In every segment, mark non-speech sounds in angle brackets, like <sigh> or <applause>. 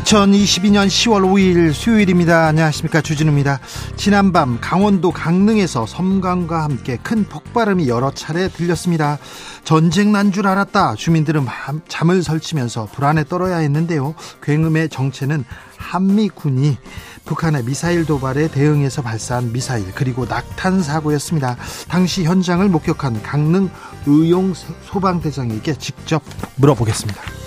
2022년 10월 5일 수요일입니다. 안녕하십니까. 주진우입니다. 지난밤 강원도 강릉에서 섬광과 함께 큰 폭발음이 여러 차례 들렸습니다. 전쟁 난 줄 알았다. 주민들은 잠을 설치면서 불안에 떨어야 했는데요. 굉음의 정체는 한미군이 북한의 미사일 도발에 대응해서 발사한 미사일 그리고 낙탄 사고였습니다. 당시 현장을 목격한 강릉 의용 소방대장에게 직접 물어보겠습니다.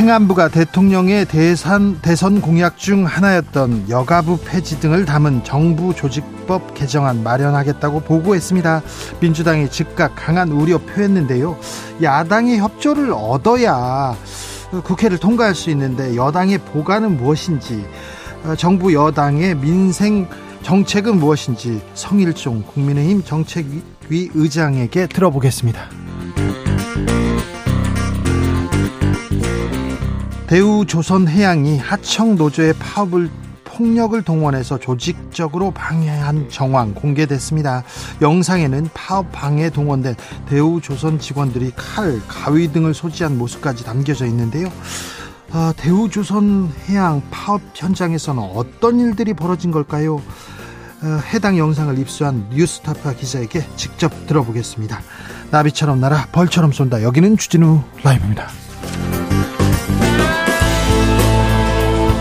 행안부가 대통령의 대선, 대선 공약 중 하나였던 여가부 폐지 등을 담은 정부 조직법 개정안 마련하겠다고 보고했습니다. 민주당이 즉각 강한 우려 표했는데요. 야당의 협조를 얻어야 국회를 통과할 수 있는데 여당의 보관은 무엇인지 정부 여당의 민생 정책은 무엇인지 성일종 국민의힘 정책위 의장에게 들어보겠습니다. 대우조선해양이 하청 노조의 파업을 폭력을 동원해서 조직적으로 방해한 정황 공개됐습니다. 영상에는 파업 방해 동원된 대우 조선 직원들이 칼, 가위 등을 소지한 모습까지 담겨져 있는데요. 아, 대우 조선 해양 파업 현장에서는 어떤 일들이 벌어진 걸까요? 아, 해당 영상을 입수한 뉴스타파 기자에게 직접 들어보겠습니다. 나비처럼 날아 벌처럼 쏜다. 여기는 주진우 라이브입니다.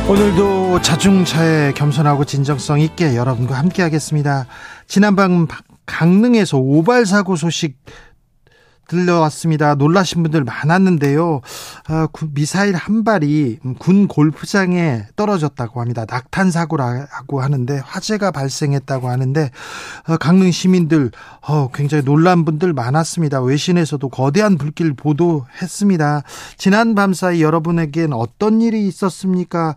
오늘도 자중차에 겸손하고 진정성 있게 여러분과 함께 하겠습니다. 지난밤 강릉에서 오발 사고 소식 들려왔습니다. 놀라신 분들 많았는데요. 아, 미사일 한 발이 군 골프장에 떨어졌다고 합니다. 낙탄 사고라고 하는데 화재가 발생했다고 하는데 아, 강릉 시민들 어, 굉장히 놀란 분들 많았습니다. 외신에서도 거대한 불길 보도했습니다. 지난 밤 사이 여러분에겐 어떤 일이 있었습니까?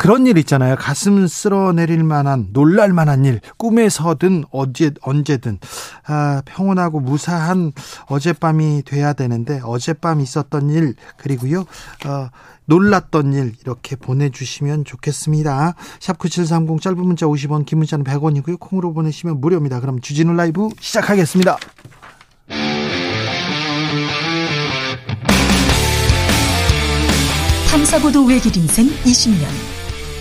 그런 일 있잖아요. 가슴 쓸어내릴 만한, 놀랄 만한 일, 꿈에서든 어제, 언제든, 아, 평온하고 무사한 어젯밤이 돼야 되는데, 어젯밤 있었던 일, 그리고요, 어, 놀랐던 일, 이렇게 보내주시면 좋겠습니다. 샵 9730 짧은 문자 50원, 긴 문자는 100원이고요. 콩으로 보내시면 무료입니다. 그럼 주진우 라이브 시작하겠습니다. 탐사보도 외길 인생 20년.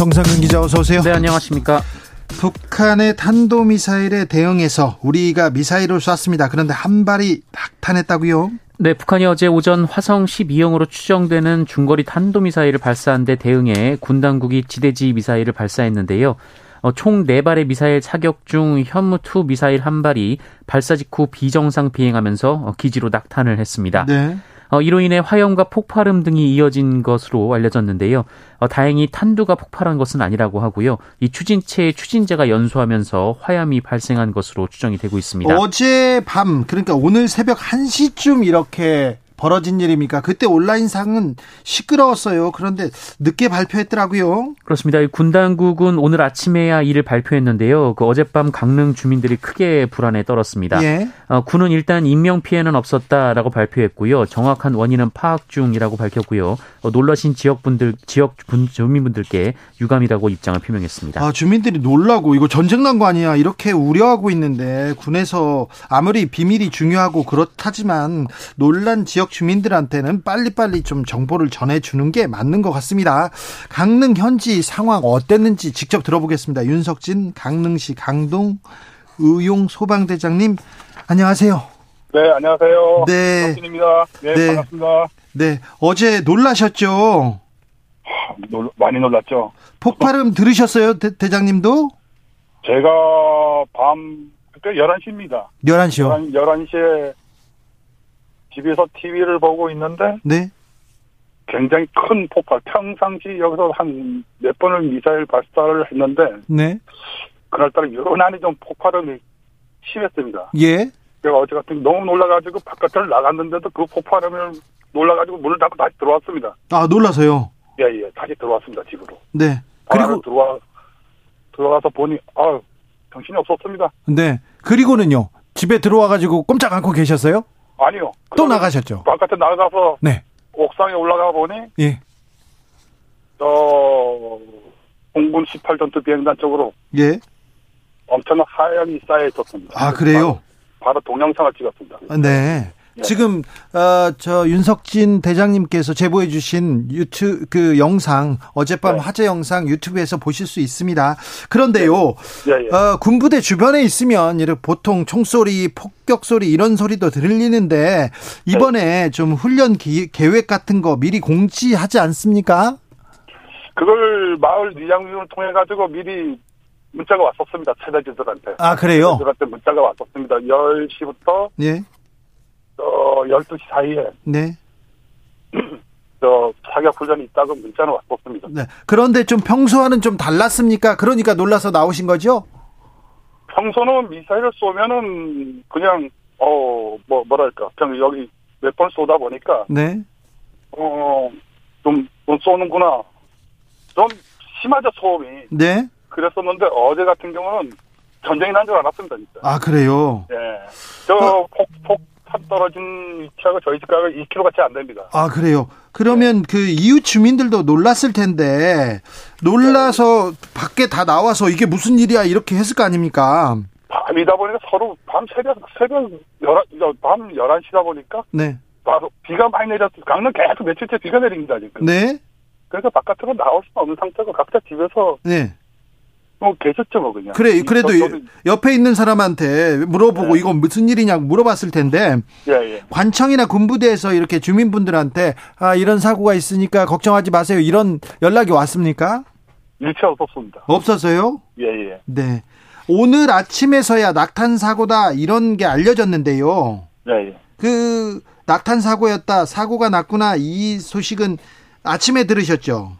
정상근 기자 어서 오세요. 네, 안녕하십니까. 북한의 탄도미사일에 대응해서 우리가 미사일을 쐈습니다. 그런데 한 발이 낙탄했다고요? 네, 북한이 어제 오전 화성 12형으로 추정되는 중거리 탄도미사일을 발사한 데 대응해 군 당국이 지대지 미사일을 발사했는데요. 어, 총 4발의 미사일 사격 중 현무2 미사일 한 발이 발사 직후 비정상 비행하면서 어, 기지로 낙탄을 했습니다. 네. 어, 이로 인해 화염과 폭발음 등이 이어진 것으로 알려졌는데요. 어, 다행히 탄두가 폭발한 것은 아니라고 하고요. 이 추진체의 추진제가 연소하면서 화염이 발생한 것으로 추정이 되고 있습니다. 어제 밤 그러니까 오늘 새벽 1시쯤 이렇게 벌어진 일입니까? 그때 온라인상은 시끄러웠어요. 그런데 늦게 발표했더라고요. 그렇습니다. 군 당국은 오늘 아침에야 이를 발표했는데요. 그 어젯밤 강릉 주민들이 크게 불안에 떨었습니다. 예. 어, 군은 일단 인명 피해는 없었다라고 발표했고요. 정확한 원인은 파악 중이라고 밝혔고요. 어, 놀라신 지역분들 지역 분, 주민분들께 유감이라고 입장을 표명했습니다. 아, 주민들이 놀라고 이거 전쟁 난 거 아니야 이렇게 우려하고 있는데 군에서 아무리 비밀이 중요하고 그렇다지만 놀란 지역 지역 주민들한테는 빨리빨리 좀 정보를 전해주는 게 맞는 것 같습니다. 강릉 현지 상황 어땠는지 직접 들어보겠습니다. 윤석진 강릉시 강동 의용 소방대장님 안녕하세요. 네, 안녕하세요. 네. 석진입니다. 네, 네. 반갑습니다. 네, 어제 놀라셨죠? 놀, 많이 놀랐죠. 폭발음 들으셨어요, 대, 대장님도? 제가 밤 그때 11시입니다. 11시요. 11, 시에 집에서 TV를 보고 있는데 네. 굉장히 큰 폭발. 평상시 여기서 한 몇 번을 미사일 발사를 했는데 네. 그날따라 유난히 좀 폭발음이 심했습니다. 예. 제가 어제 같은 너무 놀라가지고 바깥을 나갔는데도 그 폭발음을 놀라가지고 문을 닫고 다시 들어왔습니다. 아, 놀라서요. 예, 예. 다시 들어왔습니다, 집으로. 네. 그리고 그리고 들어와 들어가서 보니 아 정신이 없었습니다. 네. 그리고는요. 집에 들어와 가지고 꼼짝 않고 계셨어요? 아니요. 또 나가셨죠? 바깥에 나가서 네. 옥상에 올라가 보니 예. 저 공군 18전투 비행단 쪽으로 예. 엄청난 하얀이 쌓여 있었습니다. 아, 그래요? 바로, 바로 동영상을 찍었습니다. 아, 네. 예. 지금 어, 저 윤석진 대장님께서 제보해 주신 유튜브 그 영상 어젯밤 네. 화제 영상 유튜브에서 보실 수 있습니다. 그런데요. 예, 예. 어, 군부대 주변에 있으면 이렇게 보통 총소리, 폭격 소리 이런 소리도 들리는데 이번에 좀 훈련 기- 계획 같은 거 미리 공지하지 않습니까? 그걸 마을 리장님을 통해 가지고 미리 문자가 왔었습니다. 세대주들한테. 아, 그래요? 세대주들한테 문자가 왔었습니다. 10시부터 예. 어, 12시 사이에 네. <clears throat> 저 사격 훈련이 있다고 문자는 왔었습니다. 네. 그런데 좀 평소와는 좀 달랐습니까? 그러니까 놀라서 나오신 거죠? 평소는 미사일을 쏘면은 그냥 어 뭐 뭐랄까 그냥 여기 몇 번 쏘다 보니까 네. 어좀 좀 쏘는구나 좀 심하죠 소음이 네. 그랬었는데 어제 같은 경우는 전쟁이 난 줄 알았습니다 진짜 아, 그래요? 어. 예저 폭폭 탄 떨어진 위치하고 저희 집가가 2km 같이 안 됩니다 아, 그래요. 그러면 그 이웃 주민들도 놀랐을 텐데 놀라서 밖에 다 나와서 이게 무슨 일이야 이렇게 했을 거 아닙니까? 밤이다 보니까 서로 밤 새벽 새벽 11, 밤 11시다 보니까 네. 바로 비가 많이 내렸어요 강릉 계속 며칠째 비가 내립니다 지금 네. 그래서 바깥으로 나올 수 없는 상태고 각자 집에서 네. 뭐 계셨죠 뭐 그냥. 그래 그래도 저- 옆에 있는 사람한테 물어보고 네. 이건 무슨 일이냐고 물어봤을 텐데 예 예. 관청이나 군부대에서 이렇게 주민분들한테 아 이런 사고가 있으니까 걱정하지 마세요 이런 연락이 왔습니까? 일체 없었습니다. 없어서요? 예 예. 네. 오늘 아침에서야 낙탄 사고다 이런 게 알려졌는데요. 예 예. 그 낙탄 사고였다 사고가 났구나 이 소식은 아침에 들으셨죠?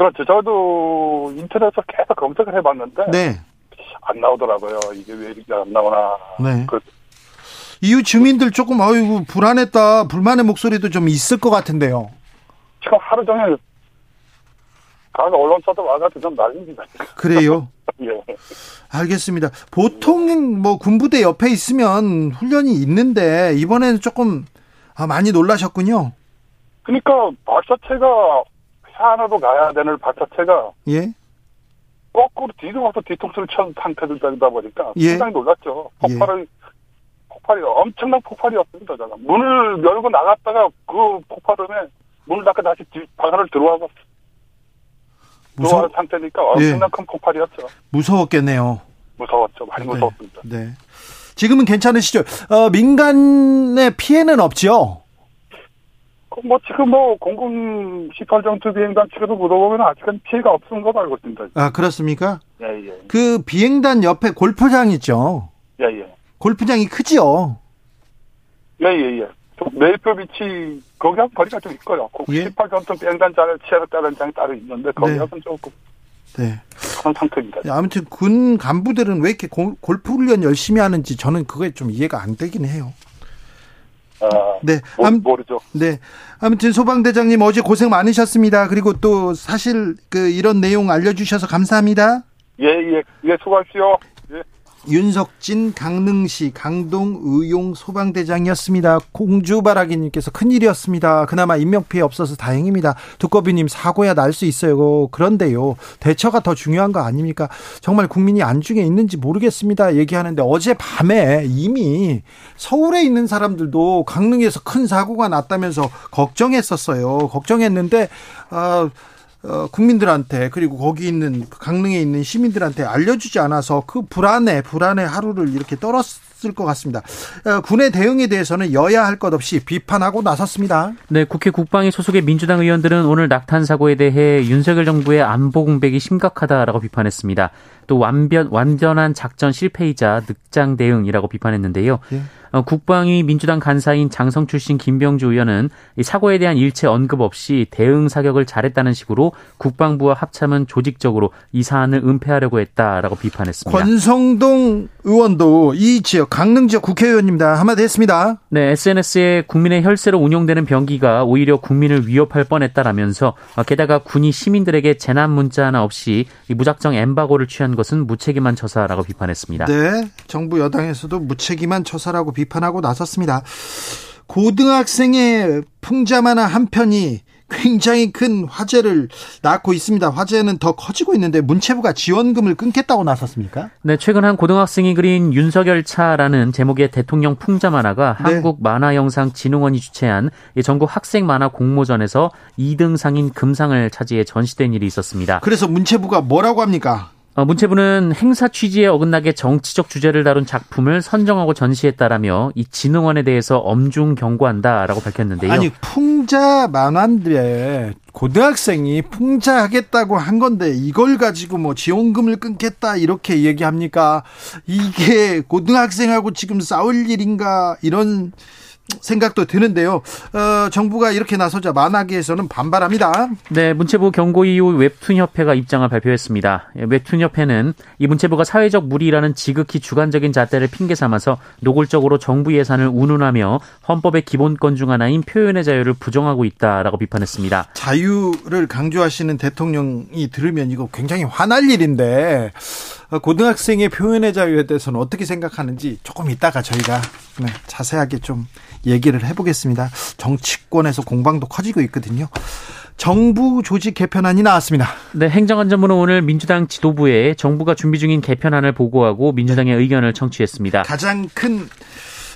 그렇죠. 저도 인터넷에서 계속 검색을 해봤는데 네. 안 나오더라고요. 이게 왜 이렇게 안 나오나. 네. 그 이웃 주민들 조금 아이고 불안했다 불만의 목소리도 좀 있을 것 같은데요. 지금 하루 종일 각 언론사도 와가지고 좀 난립니다. 그래요. <laughs> 예. 알겠습니다. 보통 뭐 군부대 옆에 있으면 훈련이 있는데 이번에는 조금 아, 많이 놀라셨군요. 그러니까 발사체가 해안으로 가야 되는 발사체가 예. 거꾸로 뒤로 가서 뒤통수를 천 상태들다 보니까 예. 상당히 놀랐죠. 예. 폭발을 폭발이 엄청난 폭발이었습니다. 제가 문을 열고 나갔다가 그 폭발음에 문을 닫고 다시 뒤, 방 안을 들어와서 무서 들어온 상태니까 엄청난 큰 폭발이었죠. 무서웠겠네요. 무서웠죠. 많이 네. 무서웠습니다. 네. 지금은 괜찮으시죠? 어, 민간의 피해는 없죠? 그 뭐 지금 뭐 공군 18전투 비행단 측에서 물어보면 아직은 피해가 없은 걸로 알고 있습니다. 아, 그렇습니까? 예, 예. 그 비행단 옆에 골프장 있죠? 예, 예. 골프장이 크지요? 예, 예, 예. 저 메이플 비치, 거기하고 거리가 좀 있고요. 예. 18전투 비행단 자를 치아를 따른 장이 따로 있는데, 거기하고는 조금 네. 그런 상태입니다. 아무튼 군 간부들은 왜 이렇게 골- 골프 훈련 열심히 하는지 저는 그게 좀 이해가 안 되긴 해요. 아, 네. 모, 암- 모르죠. 네. 아무튼 소방대장님 어제 고생 많으셨습니다. 그리고 또 사실 그 이런 내용 알려주셔서 감사합니다. 예, 예, 예, 수고하십시오. 예. 윤석진 강릉시 강동 의용 소방대장이었습니다. 공주바라기님께서 큰일이었습니다. 그나마 인명피해 없어서 다행입니다. 두꺼비님 사고야 날 수 있어요. 그런데요. 대처가 더 중요한 거 아닙니까? 정말 국민이 안중에 있는지 모르겠습니다. 얘기하는데 어제 밤에 이미 서울에 있는 사람들도 강릉에서 큰 사고가 났다면서 걱정했었어요. 걱정했는데 아 어, 국민들한테 그리고 거기 있는 강릉에 있는 시민들한테 알려주지 않아서 그 불안해 불안해 하루를 이렇게 떨었을 것 같습니다. 어, 군의 대응에 대해서는 여야 할 것 없이 비판하고 나섰습니다. 네, 국회 국방위 소속의 민주당 의원들은 오늘 낙탄 사고에 대해 윤석열 정부의 안보 공백이 심각하다라고 비판했습니다. 또 완변 완전한 작전 실패이자 늑장 대응이라고 비판했는데요. 예. 어, 국방위 민주당 간사인 장성 출신 김병주 의원은 이 사고에 대한 일체 언급 없이 대응 사격을 잘했다는 식으로 국방부와 합참은 조직적으로 이 사안을 은폐하려고 했다라고 비판했습니다. 권성동 의원도 이 지역 강릉 지역 국회의원입니다. 한마디 했습니다. 네, SNS에 국민의 혈세로 운영되는 병기가 오히려 국민을 위협할 뻔했다라면서 어, 게다가 군이 시민들에게 재난 문자 하나 없이 무작정 엠바고를 취한 것은 무책임한 처사라고 비판했습니다. 네, 정부 여당에서도 무책임한 처사라고 비판하고 나섰습니다. 고등학생의 풍자만화 한 편이 굉장히 큰 화제를 낳고 있습니다. 화제는 더 커지고 있는데 문체부가 지원금을 끊겠다고 나섰습니까? 네, 최근 한 고등학생이 그린 윤석열 차라는 제목의 대통령 풍자 만화가 네. 한국 만화 영상 진흥원이 주최한 전국 학생 만화 공모전에서 2등 상인 금상을 차지해 전시된 일이 있었습니다. 그래서 문체부가 뭐라고 합니까? 어, 문체부는 행사 취지에 어긋나게 정치적 주제를 다룬 작품을 선정하고 전시했다라며 이 진흥원에 대해서 엄중 경고한다라고 밝혔는데요. 아니 풍자 만화인데 고등학생이 풍자하겠다고 한 건데 이걸 가지고 뭐 지원금을 끊겠다 이렇게 얘기합니까? 이게 고등학생하고 지금 싸울 일인가 이런 생각도 드는데요. 어, 정부가 이렇게 나서자 만화계에서는 반발합니다. 네, 문체부 경고 이후 웹툰 협회가 입장을 발표했습니다. 예, 웹툰 협회는 이 문체부가 사회적 무리라는 지극히 주관적인 잣대를 핑계 삼아서 노골적으로 정부 예산을 운운하며 헌법의 기본권 중 하나인 표현의 자유를 부정하고 있다라고 비판했습니다. 자유를 강조하시는 대통령이 들으면 이거 굉장히 화날 일인데 고등학생의 표현의 자유에 대해서는 어떻게 생각하는지 조금 이따가 저희가 네, 자세하게 좀 얘기를 해보겠습니다. 정치권에서 공방도 커지고 있거든요. 정부 조직 개편안이 나왔습니다. 네, 행정안전부는 오늘 민주당 지도부에 정부가 준비 중인 개편안을 보고하고 민주당의 의견을 청취했습니다. 가장 큰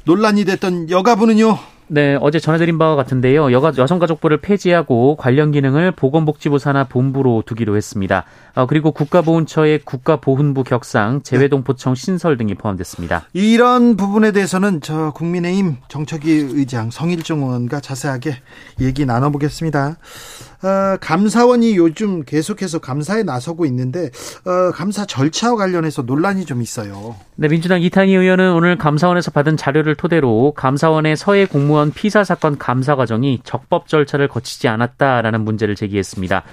논란이 됐던 여가부는요. 네, 어제 전해드린 바와 같은데요. 여가, 여성가족부를 폐지하고 관련 기능을 보건복지부 산하 본부로 두기로 했습니다. 어, 그리고 국가보훈처의 국가보훈부 격상, 재외동포청 신설 등이 포함됐습니다. 이런 부분에 대해서는 저 국민의힘 정책위 의장 성일종 의원과 자세하게 얘기 나눠보겠습니다. 어, 감사원이 요즘 계속해서 감사에 나서고 있는데 어, 감사 절차와 관련해서 논란이 좀 있어요. 네, 민주당 이탄희 의원은 오늘 감사원에서 받은 자료를 토대로 감사원의 서해 공무원 피살 사건 감사 과정이 적법 절차를 거치지 않았다라는 문제를 제기했습니다.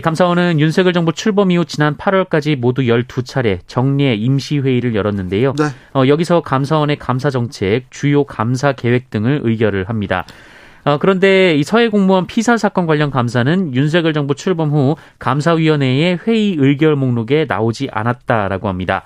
감사원은 윤석열 정부 출범 이후 지난 8월까지 모두 12차례 정례 임시회의를 열었는데요. 네. 어, 여기서 감사원의 감사 정책, 주요 감사 계획 등을 의결을 합니다. 어, 그런데 이 서해 공무원 피살 사건 관련 감사는 윤석열 정부 출범 후 감사위원회의 회의 의결 목록에 나오지 않았다라고 합니다.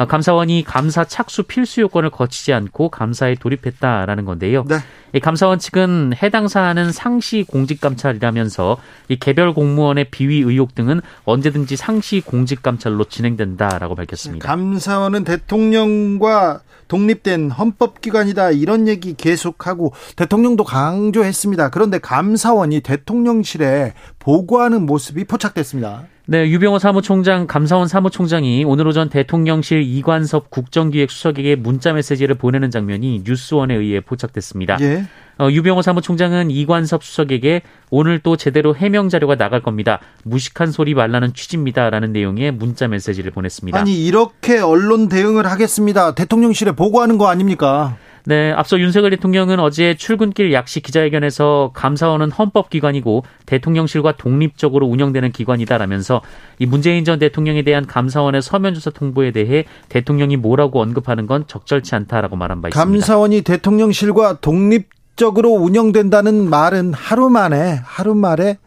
어, 감사원이 감사 착수 필수 요건을 거치지 않고 감사에 돌입했다라는 건데요. 네. 이 감사원 측은 해당 사안은 상시 공직 감찰이라면서 이 개별 공무원의 비위 의혹 등은 언제든지 상시 공직 감찰로 진행된다라고 밝혔습니다. 감사원은 대통령과 독립된 헌법기관이다 이런 얘기 계속하고 대통령도 강조했습니다. 그런데 감사원이 대통령실에 보고하는 모습이 포착됐습니다. 네, 유병호 사무총장, 감사원 사무총장이 오늘 오전 대통령실 이관섭 국정기획수석에게 문자 메시지를 보내는 장면이 뉴스원에 의해 포착됐습니다. 예. 어, 유병호 사무총장은 이관섭 수석에게 오늘 또 제대로 해명 자료가 나갈 겁니다. 무식한 소리 말라는 취지입니다라는 내용의 문자 메시지를 보냈습니다. 아니 이렇게 언론 대응을 하겠습니다. 대통령실에 보고하는 거 아닙니까? 네, 앞서 윤석열 대통령은 어제 출근길 약식 기자회견에서 감사원은 헌법기관이고 대통령실과 독립적으로 운영되는 기관이다라면서 이 문재인 전 대통령에 대한 감사원의 서면조사 통보에 대해 대통령이 뭐라고 언급하는 건 적절치 않다라고 말한 바 있습니다. 감사원이 대통령실과 독립적으로 운영된다는 말은 하루 만에 하루 만에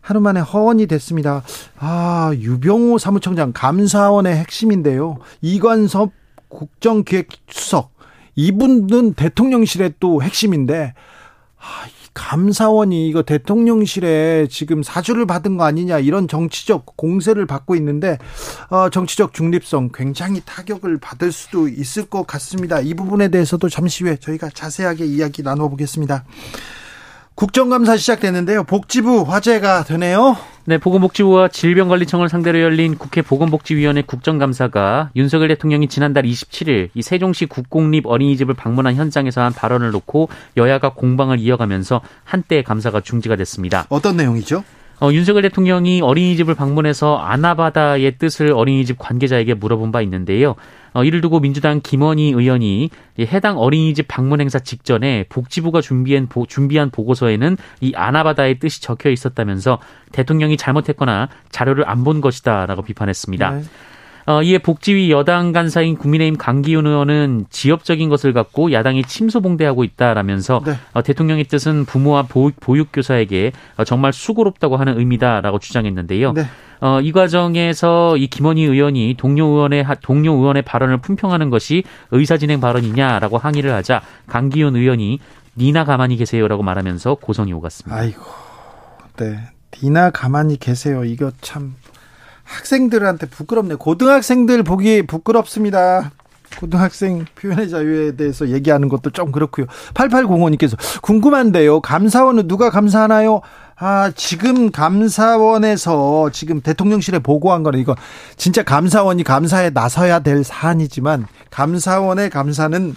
하루 만에 허언이 됐습니다. 아, 유병호 사무총장 감사원의 핵심인데요. 이관섭 국정기획수석 이분은 대통령실의 또 핵심인데 아, 감사원이 이거 대통령실에 지금 사주를 받은 거 아니냐 이런 정치적 공세를 받고 있는데 어, 정치적 중립성 굉장히 타격을 받을 수도 있을 것 같습니다. 이 부분에 대해서도 잠시 후에 저희가 자세하게 이야기 나눠보겠습니다. 국정감사 시작되는데요. 복지부 화제가 되네요. 네, 보건복지부와 질병관리청을 상대로 열린 국회 보건복지위원회 국정감사가 윤석열 대통령이 지난달 27일 이 세종시 국공립 어린이집을 방문한 현장에서 한 발언을 놓고 여야가 공방을 이어가면서 한때 감사가 중지가 됐습니다. 어떤 내용이죠? 어, 윤석열 대통령이 어린이집을 방문해서 아나바다의 뜻을 어린이집 관계자에게 물어본 바 있는데요. 어, 이를 두고 민주당 김원희 의원이 해당 어린이집 방문 행사 직전에 복지부가 준비한, 보, 준비한 보고서에는 이 아나바다의 뜻이 적혀 있었다면서 대통령이 잘못했거나 자료를 안 본 것이다라고 비판했습니다. 네. 어, 이에 복지위 여당 간사인 국민의힘 강기훈 의원은 지역적인 것을 갖고 야당이 침소봉대하고 있다라면서 네. 어, 대통령의 뜻은 부모와 보육, 보육교사에게 어, 정말 수고롭다고 하는 의미다라고 주장했는데요. 네. 어, 이 과정에서 이 김원희 의원이 동료 의원의 동료 의원의 발언을 품평하는 것이 의사진행 발언이냐라고 항의를 하자 강기훈 의원이 니나 가만히 계세요라고 말하면서 고성이 오갔습니다. 아이고, 네, 니나 가만히 계세요. 이거 참 학생들한테 부끄럽네. 고등학생들 보기 부끄럽습니다. 고등학생 표현의 자유에 대해서 얘기하는 것도 좀 그렇고요. 8805님께서 궁금한데요. 감사원은 누가 감사하나요? 아, 지금 감사원에서 지금 대통령실에 보고한 거는 이거 진짜 감사원이 감사에 나서야 될 사안이지만 감사원의 감사는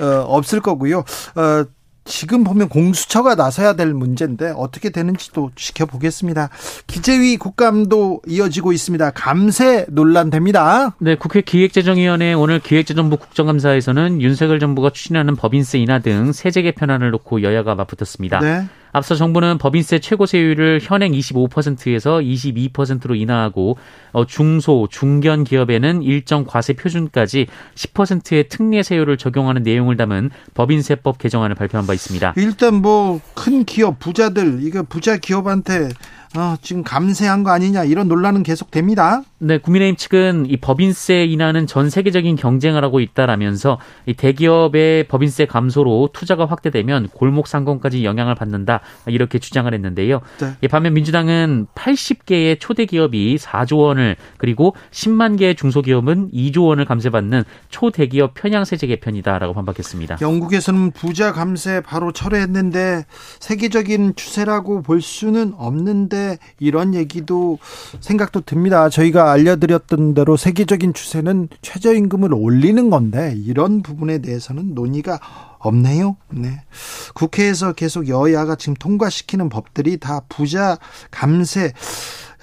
어, 없을 거고요. 어, 지금 보면 공수처가 나서야 될 문제인데 어떻게 되는지도 지켜보겠습니다. 기재위 국감도 이어지고 있습니다. 감세 논란됩니다. 네, 국회 기획재정위원회 오늘 기획재정부 국정감사에서는 윤석열 정부가 추진하는 법인세 인하 등 세제 개편안을 놓고 여야가 맞붙었습니다. 네. 앞서 정부는 법인세 최고 세율을 현행 25%에서 22%로 인하하고 어, 중소, 중견 기업에는 일정 과세 표준까지 10%의 특례 세율을 적용하는 내용을 담은 법인세법 개정안을 발표한 바 있습니다. 일단 뭐 큰 기업 부자들 이거 부자 기업한테 어, 지금 감세한 거 아니냐 이런 논란은 계속됩니다. 네, 국민의힘 측은 이 법인세 인하는 전 세계적인 경쟁을 하고 있다라면서 이 대기업의 법인세 감소로 투자가 확대되면 골목 상권까지 영향을 받는다 이렇게 주장을 했는데요. 네. 반면 민주당은 80개의 초대 기업이 4조 원을 그리고 10만 개의 중소기업은 2조 원을 감세받는 초대기업 편향 세제 개편이다라고 반박했습니다. 영국에서는 부자 감세 바로 철회했는데 세계적인 추세라고 볼 수는 없는데 이런 얘기도 생각도 듭니다. 저희가 알려드렸던 대로 세계적인 추세는 최저임금을 올리는 건데 이런 부분에 대해서는 논의가 없네요. 네. 국회에서 계속 여야가 지금 통과시키는 법들이 다 부자 감세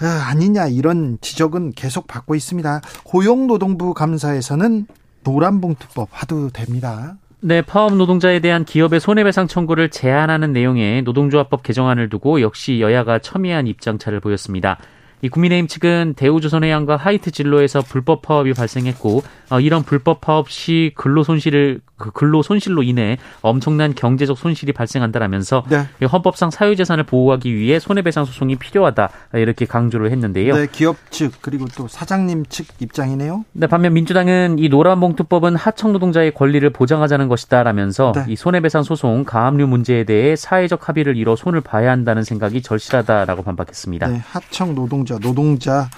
아, 아니냐 이런 지적은 계속 받고 있습니다. 고용노동부 감사에서는 노란봉투법 화두됩니다. 네, 파업 노동자에 대한 기업의 손해배상 청구를 제한하는 내용의 노동조합법 개정안을 두고 역시 여야가 첨예한 입장차를 보였습니다. 이 국민의힘 측은 대우조선해양과 하이트 진로에서 불법 파업이 발생했고 어, 이런 불법 파업 시 근로 손실을 그 근로 손실로 인해 엄청난 경제적 손실이 발생한다라면서 네. 헌법상 사유재산을 보호하기 위해 손해배상 소송이 필요하다 이렇게 강조를 했는데요. 네, 기업 측 그리고 또 사장님 측 입장이네요. 네, 반면 민주당은 이 노란봉투법은 하청 노동자의 권리를 보장하자는 것이다라면서 네. 이 손해배상 소송 가압류 문제에 대해 사회적 합의를 이뤄 손을 봐야 한다는 생각이 절실하다라고 반박했습니다. 네, 하청 노동자 노동자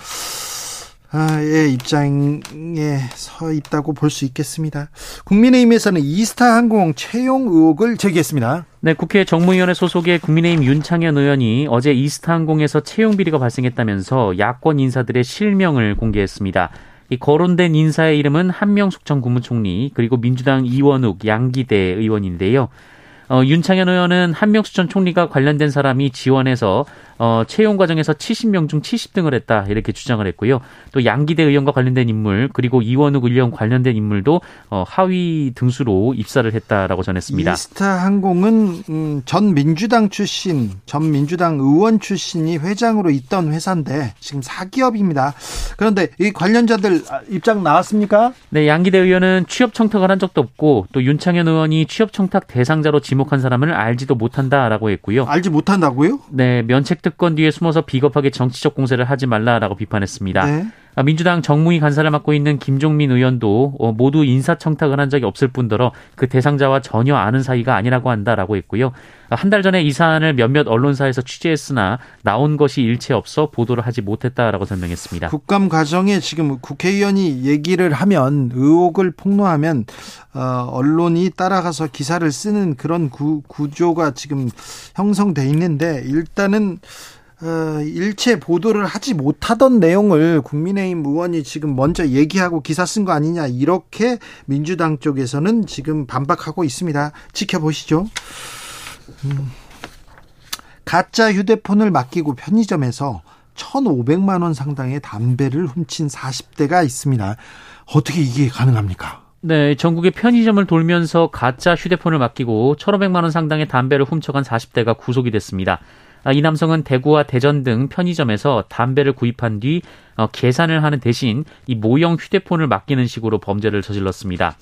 의 입장에 서 있다고 볼 수 있겠습니다. 국민의힘에서는 이스타 항공 채용 의혹을 제기했습니다. 네, 국회 정무위원회 소속의 국민의힘 윤창현 의원이 어제 이스타 항공에서 채용 비리가 발생했다면서 야권 인사들의 실명을 공개했습니다. 이 거론된 인사의 이름은 한명숙 전 국무총리 그리고 민주당 이원욱 양기대 의원인데요. 어, 윤창현 의원은 한명숙 전 총리가 관련된 사람이 지원해서 어, 채용 과정에서 70명 중 70등을 했다 이렇게 주장을 했고요. 또 양기대 의원과 관련된 인물 그리고 이원욱 의원 관련된 인물도 어, 하위 등수로 입사를 했다라고 전했습니다. 이스타 항공은 음, 전 민주당 출신, 전 민주당 의원 출신이 회장으로 있던 회사인데 지금 사기업입니다. 그런데 이 관련자들 입장 나왔습니까? 네, 양기대 의원은 취업 청탁을 한 적도 없고 또 윤창현 의원이 취업 청탁 대상자로 지목한 사람을 알지도 못한다라고 했고요. 알지 못한다고요? 네, 면책 특권 뒤에 숨어서 비겁하게 정치적 공세를 하지 말라라고 비판했습니다. 네. 아, 민주당 정무위 간사를 맡고 있는 김종민 의원도 어, 모두 인사청탁을 한 적이 없을 뿐더러 그 대상자와 전혀 아는 사이가 아니라고 한다라고 했고요. 아, 한달 전에 이 사안을 몇몇 언론사에서 취재했으나 나온 것이 일체 없어 보도를 하지 못했다라고 설명했습니다. 국감 과정에 지금 국회의원이 얘기를 하면 의혹을 폭로하면 어, 언론이 따라가서 기사를 쓰는 그런 구, 구조가 지금 형성돼 있는데 일단은 어, 일체 보도를 하지 못하던 내용을 국민의힘 의원이 지금 먼저 얘기하고 기사 쓴 거 아니냐 이렇게 민주당 쪽에서는 지금 반박하고 있습니다. 지켜보시죠. 음, 가짜 휴대폰을 맡기고 편의점에서 1,500만 원 상당의 담배를 훔친 40대가 있습니다. 어떻게 이게 가능합니까? 네, 전국의 편의점을 돌면서 가짜 휴대폰을 맡기고 1,500만 원 상당의 담배를 훔쳐간 40대가 구속이 됐습니다. 아, 이 남성은 대구와 대전 등 편의점에서 담배를 구입한 뒤 어, 계산을 하는 대신 이 모형 휴대폰을 맡기는 식으로 범죄를 저질렀습니다.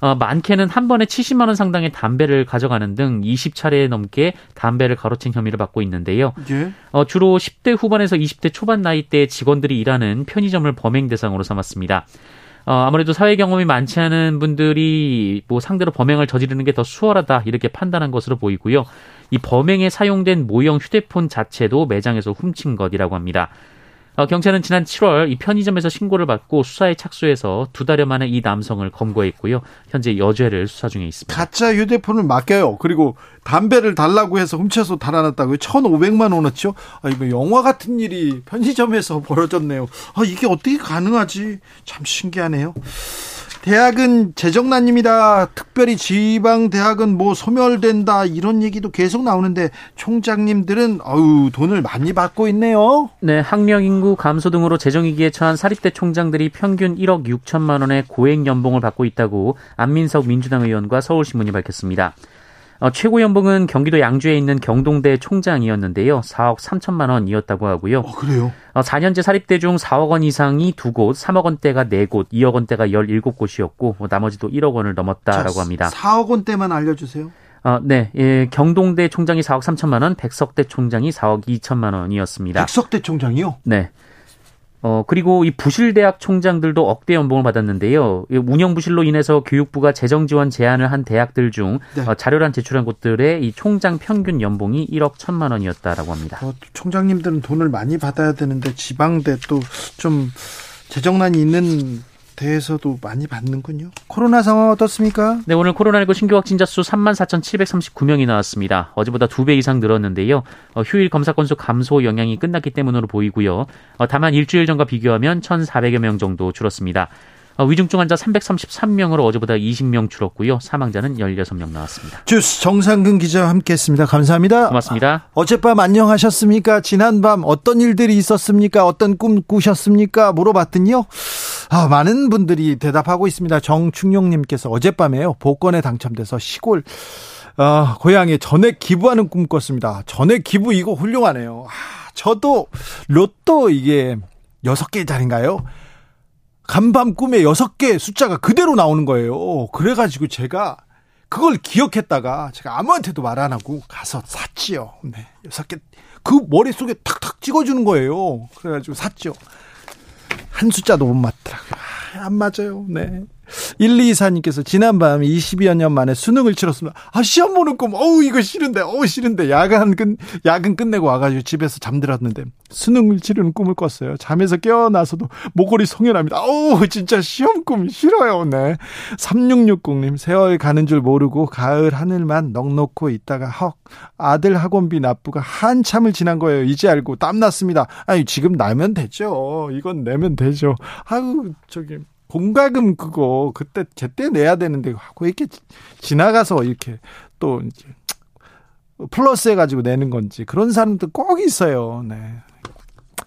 어, 많게는 한 번에 70만 원 상당의 담배를 가져가는 등 20차례 넘게 담배를 가로챈 혐의를 받고 있는데요. 예? 어, 주로 10대 후반에서 20대 초반 나이대 직원들이 일하는 편의점을 범행 대상으로 삼았습니다. 어, 아무래도 사회 경험이 많지 않은 분들이 뭐 상대로 범행을 저지르는 게 더 수월하다 이렇게 판단한 것으로 보이고요. 이 범행에 사용된 모형 휴대폰 자체도 매장에서 훔친 것이라고 합니다. 어, 경찰은 지난 7월 이 편의점에서 신고를 받고 수사에 착수해서 두 달여 만에 이 남성을 검거했고요. 현재 여죄를 수사 중에 있습니다. 가짜 휴대폰을 맡겨요. 그리고 담배를 달라고 해서 훔쳐서 달아났다고요. 1,500만 원어치요? 아, 이거 영화 같은 일이 편의점에서 벌어졌네요. 아, 이게 어떻게 가능하지? 참 신기하네요. 대학은 재정난입니다. 특별히 지방 대학은 뭐 소멸된다 이런 얘기도 계속 나오는데 총장님들은 어우 돈을 많이 받고 있네요. 네, 학령 인구 감소 등으로 재정 위기에 처한 사립대 총장들이 평균 1억 6천만 원의 고액 연봉을 받고 있다고 안민석 민주당 의원과 서울신문이 밝혔습니다. 어, 최고 연봉은 경기도 양주에 있는 경동대 총장이었는데요. 4억 3천만 원이었다고 하고요. 어, 그래요? 어, 4년제 사립대 중 4억 원 이상이 2곳, 3억 원대가 4곳, 2억 원대가 17곳이었고 뭐 나머지도 1억 원을 넘었다라고 자, 합니다. 4억 원대만 알려주세요. 어, 네. 예, 경동대 총장이 4억 3천만 원, 백석대 총장이 4억 2천만 원이었습니다. 백석대 총장이요? 네. 어, 그리고 이 부실대학 총장들도 억대 연봉을 받았는데요. 운영 부실로 인해서 교육부가 재정 지원 제한을 한 대학들 중 네. 어, 자료란 제출한 곳들의 이 총장 평균 연봉이 1억 1천만 원이었다라고 합니다. 어, 총장님들은 돈을 많이 받아야 되는데 지방대 또 좀 재정난이 있는 대해서도 많이 받는군요. 코로나 상황 어떻습니까? 네, 오늘 코로나19 신규 확진자 수 34,739명이 나왔습니다. 어제보다 두배 이상 늘었는데요. 어, 휴일 검사 건수 감소 영향이 끝났기 때문으로 보이고요. 어, 다만 일주일 전과 비교하면 1,400여 명 정도 줄었습니다. 어, 위중증 환자 333명으로 어제보다 20명 줄었고요. 사망자는 16명 나왔습니다. 주스 정상근 기자와 함께했습니다. 감사합니다. 고맙습니다. 어젯밤 안녕하셨습니까? 지난밤 어떤 일들이 있었습니까? 어떤 꿈 꾸셨습니까? 물어봤더니요. 아, 많은 분들이 대답하고 있습니다. 정충용님께서 어젯밤에요. 복권에 당첨돼서 시골 어, 고향에 전액 기부하는 꿈 꿨습니다. 전액 기부 이거 훌륭하네요. 아, 저도 로또 이게 6개짜리인가요? 간밤 꿈에 여섯 개 숫자가 그대로 나오는 거예요. 그래가지고 제가 그걸 기억했다가 제가 아무한테도 말 안 하고 가서 샀지요. 네. 여섯 개, 그 머릿속에 탁탁 찍어주는 거예요. 그래가지고 샀죠. 한 숫자도 못 맞더라고요. 아, 안 맞아요. 네. 1224님께서 지난 밤 20여 년 만에 수능을 치렀습니다. 아, 시험 보는 꿈, 어우, 이거 싫은데, 어우, 싫은데. 야간 끝, 야근 끝내고 와가지고 집에서 잠들었는데, 수능을 치르는 꿈을 꿨어요. 잠에서 깨어나서도 목걸이 송연합니다. 어우, 진짜 시험 꿈 싫어요, 네. 3660님, 세월 가는 줄 모르고 가을 하늘만 넉넉고 있다가 헉, 아들 학원비 납부가 한참을 지난 거예요. 이제 알고 땀났습니다. 아니, 지금 나면 되죠. 이건 내면 되죠. 아유, 저기. 공과금 그거 그때 제때 내야 되는데 왜 이렇게 지나가서 이렇게 또 이제 플러스 해가지고 내는 건지 그런 사람들 꼭 있어요. 네.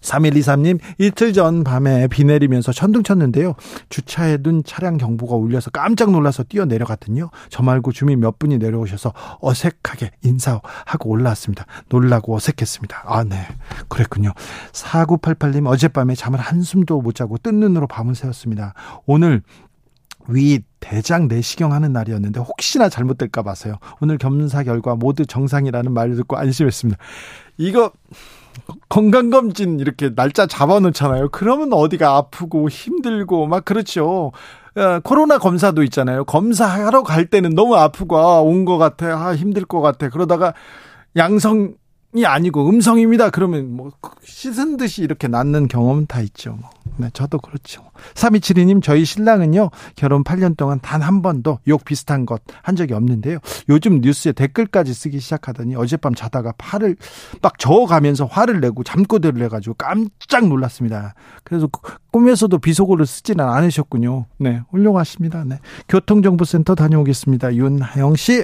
3123님, 이틀 전 밤에 비 내리면서 천둥 쳤는데요. 주차해 둔 차량 경보가 울려서 깜짝 놀라서 뛰어 내려갔더니요. 저 말고 주민 몇 분이 내려오셔서 어색하게 인사하고 올라왔습니다. 놀라고 어색했습니다. 아, 네. 그랬군요. 4988님, 어젯밤에 잠을 한숨도 못 자고 뜬 눈으로 밤을 새웠습니다. 오늘 위 대장 내시경 하는 날이었는데 혹시나 잘못될까 봐서요. 오늘 검사 결과 모두 정상이라는 말을 듣고 안심했습니다. 이거 건강검진 이렇게 날짜 잡아놓잖아요. 그러면 어디가 아프고 힘들고 막 그렇죠. 어, 코로나 검사도 있잖아요. 검사하러 갈 때는 너무 아프고 아, 온것 같아, 아, 힘들 것 같아. 그러다가 양성 이 아니고 음성입니다. 그러면 뭐 씻은 듯이 이렇게 낫는 경험은 다 있죠. 뭐. 네, 저도 그렇죠. 3272님, 저희 신랑은요, 결혼 8년 동안 단 한 번도 욕 비슷한 것 한 적이 없는데요. 요즘 뉴스에 댓글까지 쓰기 시작하더니 어젯밤 자다가 팔을 막 저어가면서 화를 내고 잠꼬대를 해가지고 깜짝 놀랐습니다. 그래서 꿈에서도 비속어를 쓰지는 않으셨군요. 네, 훌륭하십니다. 네. 교통정보센터 다녀오겠습니다. 윤하영 씨.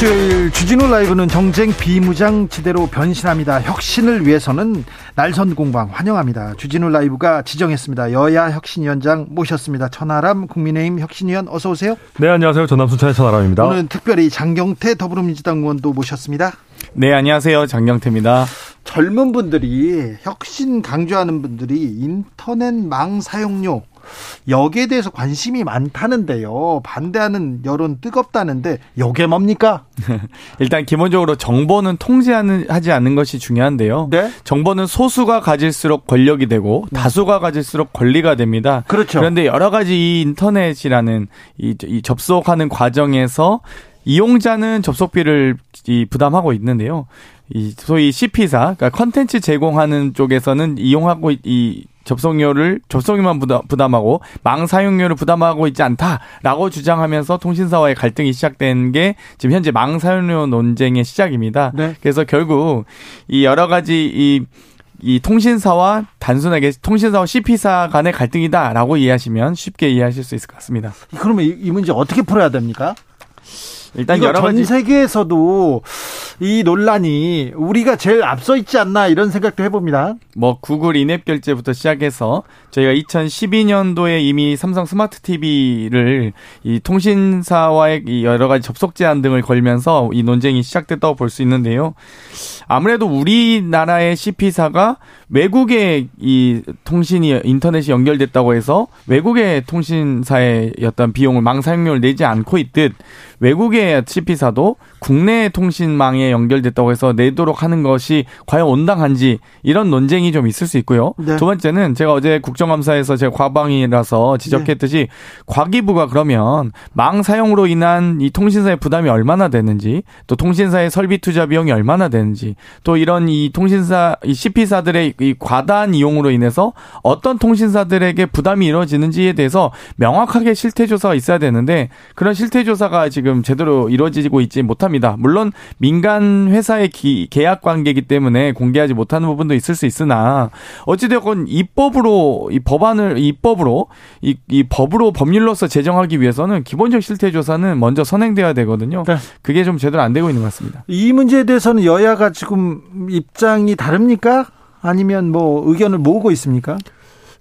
수요일 주진우 라이브는 정쟁 비무장지대로 변신합니다. 혁신을 위해서는 날선 공방 환영합니다. 주진우 라이브가 지정했습니다. 여야 혁신위원장 모셨습니다. 천하람 국민의힘 혁신위원 어서 오세요. 네 안녕하세요. 전남 순천의 천하람입니다. 오늘 특별히 장경태 더불어민주당 의원도 모셨습니다. 네, 안녕하세요. 장경태입니다. 젊은 분들이 혁신 강조하는 분들이 인터넷 망 사용료 여기에 대해서 관심이 많다는데요. 반대하는 여론 뜨겁다는데 여게 뭡니까? <laughs> 일단 기본적으로 정보는 통제하지 않는 것이 중요한데요. 네? 정보는 소수가 가질수록 권력이 되고 네. 다수가 가질수록 권리가 됩니다. 그렇죠. 그런데 여러 가지 이 인터넷이라는 이, 이 접속하는 과정에서 이용자는 접속비를 이 부담하고 있는데요. 이 소위 CP사, 그러니까 컨텐츠 제공하는 쪽에서는 이용하고 이 접속료를 접속료만 부담, 하고 망 사용료를 부담하고 있지 않다라고 주장하면서 통신사와의 갈등이 시작된 게 지금 현재 망 사용료 논쟁의 시작입니다. 네. 그래서 결국 이 여러 가지 이, 이 통신사와 단순하게 통신사와 CP사 간의 갈등이다라고 이해하시면 쉽게 이해하실 수 있을 것 같습니다. 그러면 이, 이 문제 어떻게 풀어야 됩니까? 일단 여러 가지 전 세계에서도 이 논란이 우리가 제일 앞서 있지 않나 이런 생각도 해봅니다. 뭐 구글 인앱 결제부터 시작해서 저희가 2012년도에 이미 삼성 스마트 TV를 이 통신사와의 이 여러 가지 접속 제한 등을 걸면서 이 논쟁이 시작됐다고 볼 수 있는데요. 아무래도 우리나라의 CP사가 외국의 이 통신이 인터넷이 연결됐다고 해서 외국의 통신사의 어떤 비용을 망 사용료를 내지 않고 있듯 외국의 CP사도 국내 통신망에 연결됐다고 해서 내도록 하는 것이 과연 온당한지 이런 논쟁이 좀 있을 수 있고요. 네. 두 번째는 제가 어제 국정감사에서 제가 과방이라서 지적했듯이 네. 과기부가 그러면 망 사용으로 인한 이 통신사의 부담이 얼마나 되는지 또 통신사의 설비 투자 비용이 얼마나 되는지 또 이런 이 통신사 이 CP사들의 이 과다한 이용으로 인해서 어떤 통신사들에게 부담이 이루어지는지에 대해서 명확하게 실태 조사가 있어야 되는데 그런 실태 조사가 지금 제대로 이루어지고 있지 못합니다. 물론 민간 회사의 기, 계약 관계이기 때문에 공개하지 못하는 부분도 있을 수 있으나 어찌되건 입법으로 이 법안을 입법으로 이, 이 법으로 법률로서 제정하기 위해서는 기본적 실태 조사는 먼저 선행돼야 되거든요. 네. 그게 좀 제대로 안 되고 있는 것 같습니다. 이 문제에 대해서는 여야가 지금 입장이 다릅니까? 아니면 뭐 의견을 모으고 있습니까?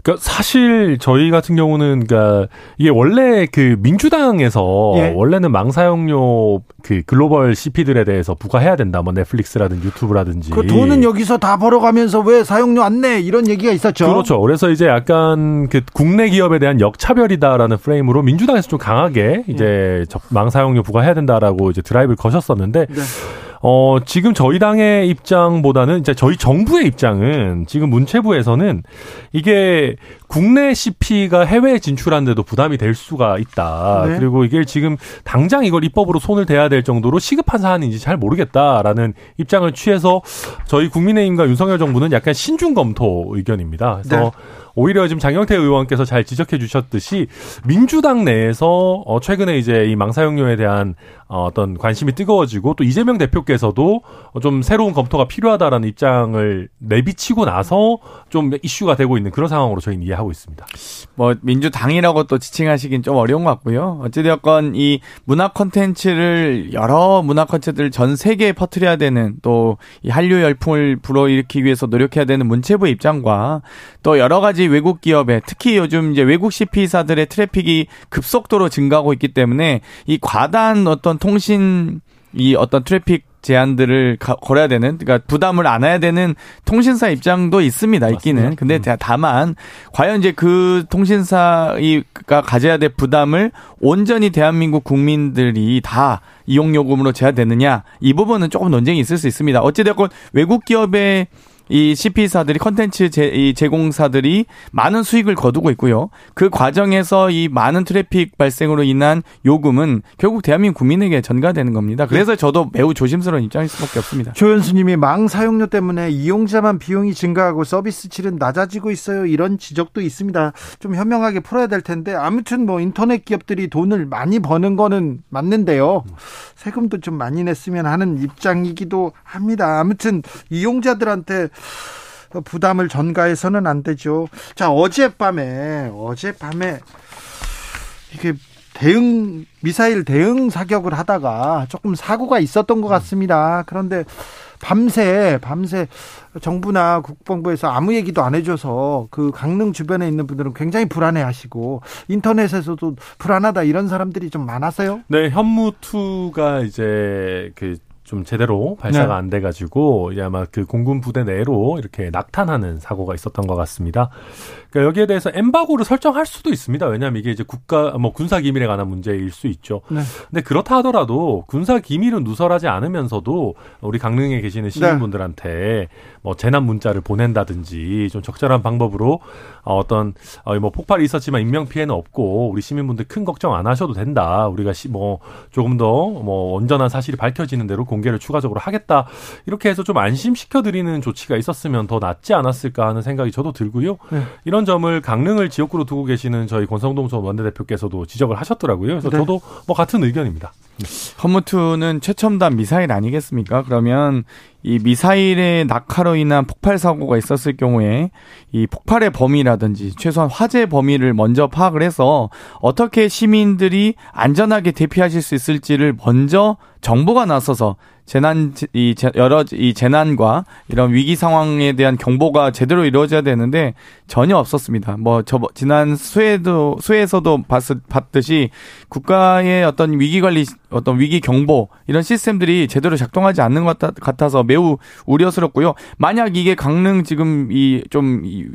그러니까 사실 저희 같은 경우는 그러니까 이게 원래 그 민주당에서 예. 원래는 망 사용료 그 글로벌 CP들에 대해서 부과해야 된다. 뭐 넷플릭스라든지 유튜브라든지. 그 돈은 여기서 다 벌어가면서 왜 사용료 안 내? 이런 얘기가 있었죠. 그렇죠. 그래서 이제 약간 그 국내 기업에 대한 역차별이다라는 프레임으로 민주당에서 좀 강하게 이제 예. 망 사용료 부과해야 된다라고 이제 드라이브를 거셨었는데 네. 어, 지금 저희 당의 입장보다는 이제 저희 정부의 입장은 지금 문체부에서는 이게 국내 CP가 해외에 진출하는데도 부담이 될 수가 있다. 네. 그리고 이게 지금 당장 이걸 입법으로 손을 대야 될 정도로 시급한 사안인지 잘 모르겠다라는 입장을 취해서 저희 국민의힘과 윤석열 정부는 약간 신중 검토 의견입니다. 그래서 네. 오히려 지금 장영태 의원께서 잘 지적해 주셨듯이 민주당 내에서 어 최근에 이제 이 망사용료에 대한 어, 어떤 관심이 뜨거워지고 또 이재명 대표께서도 좀 새로운 검토가 필요하다라는 입장을 내비치고 나서 좀 이슈가 되고 있는 그런 상황으로 저희는 이해하고 있습니다. 뭐 민주당이라고 또 지칭하시긴 좀 어려운 것 같고요. 어찌되었건 이 문화 콘텐츠를 여러 문화 콘텐츠를 전 세계에 퍼뜨려야 되는 또이 한류 열풍을 불어일으키기 위해서 노력해야 되는 문체부 입장과 또 여러 가지 외국 기업에 특히 요즘 이제 외국 CP사들의 트래픽이 급속도로 증가하고 있기 때문에 이 과다한 어떤 통신 이 어떤 트래픽 제한들을 가, 걸어야 되는 그러니까 부담을 안아야 되는 통신사 입장도 있습니다. 있기는. 맞습니다. 근데 음. 다만 과연 이제 그 통신사가 가져야 될 부담을 온전히 대한민국 국민들이 다 이용 요금으로 제한되느냐 이 부분은 조금 논쟁이 있을 수 있습니다. 어찌 됐건 외국 기업의 이 CP사들이 컨텐츠 제공사들이 많은 수익을 거두고 있고요. 그 과정에서 이 많은 트래픽 발생으로 인한 요금은 결국 대한민국 국민에게 전가되는 겁니다. 그래서 저도 매우 조심스러운 입장일 수밖에 없습니다. 조현수님이 망 사용료 때문에 이용자만 비용이 증가하고 서비스 질은 낮아지고 있어요. 이런 지적도 있습니다. 좀 현명하게 풀어야 될 텐데 아무튼 뭐 인터넷 기업들이 돈을 많이 버는 거는 맞는데요. 세금도 좀 많이 냈으면 하는 입장이기도 합니다. 아무튼 이용자들한테 부담을 전가해서는 안 되죠. 자, 어젯밤에, 어젯밤에, 이게 대응, 미사일 대응 사격을 하다가 조금 사고가 있었던 것 같습니다. 그런데 밤새, 밤새 정부나 국방부에서 아무 얘기도 안 해줘서 그 강릉 주변에 있는 분들은 굉장히 불안해 하시고 인터넷에서도 불안하다 이런 사람들이 좀 많았어요? 네, 현무2가 이제 그 좀 제대로 발사가 네. 안 돼가지고 아마 그 공군 부대 내로 이렇게 낙탄하는 사고가 있었던 것 같습니다. 그러니까 여기에 대해서 엠바고를 설정할 수도 있습니다. 왜냐하면 이게 이제 국가 뭐 군사 기밀에 관한 문제일 수 있죠. 네. 근데 그렇다 하더라도 군사 기밀은 누설하지 않으면서도 우리 강릉에 계시는 시민분들한테 네. 뭐 재난 문자를 보낸다든지 좀 적절한 방법으로 어, 어떤 어, 뭐 폭발이 있었지만 인명 피해는 없고 우리 시민분들 큰 걱정 안 하셔도 된다. 우리가 시, 뭐 조금 더 뭐 온전한 사실이 밝혀지는 대로 공개를 추가적으로 하겠다. 이렇게 해서 좀 안심시켜 드리는 조치가 있었으면 더 낫지 않았을까 하는 생각이 저도 들고요. 네. 이런 점을 강릉을 지역구로 두고 계시는 저희 권성동 전 원내대표께서도 지적을 하셨더라고요. 그래서 네. 저도 뭐 같은 의견입니다. 허무투는 최첨단 미사일 아니겠습니까? 그러면 이 미사일의 낙하로 인한 폭발 사고가 있었을 경우에 이 폭발의 범위라든지 최소한 화재 범위를 먼저 파악을 해서 어떻게 시민들이 안전하게 대피하실 수 있을지를 먼저 정부가 나서서 재난 이 여러 이 재난과 이런 위기 상황에 대한 경보가 제대로 이루어져야 되는데 전혀 없었습니다. 뭐 저 지난 수해도 수해에서도 봤, 봤듯이 국가의 어떤 위기 관리 어떤 위기 경보 이런 시스템들이 제대로 작동하지 않는 것 같아서 매우 우려스럽고요. 만약 이게 강릉 지금 이 좀이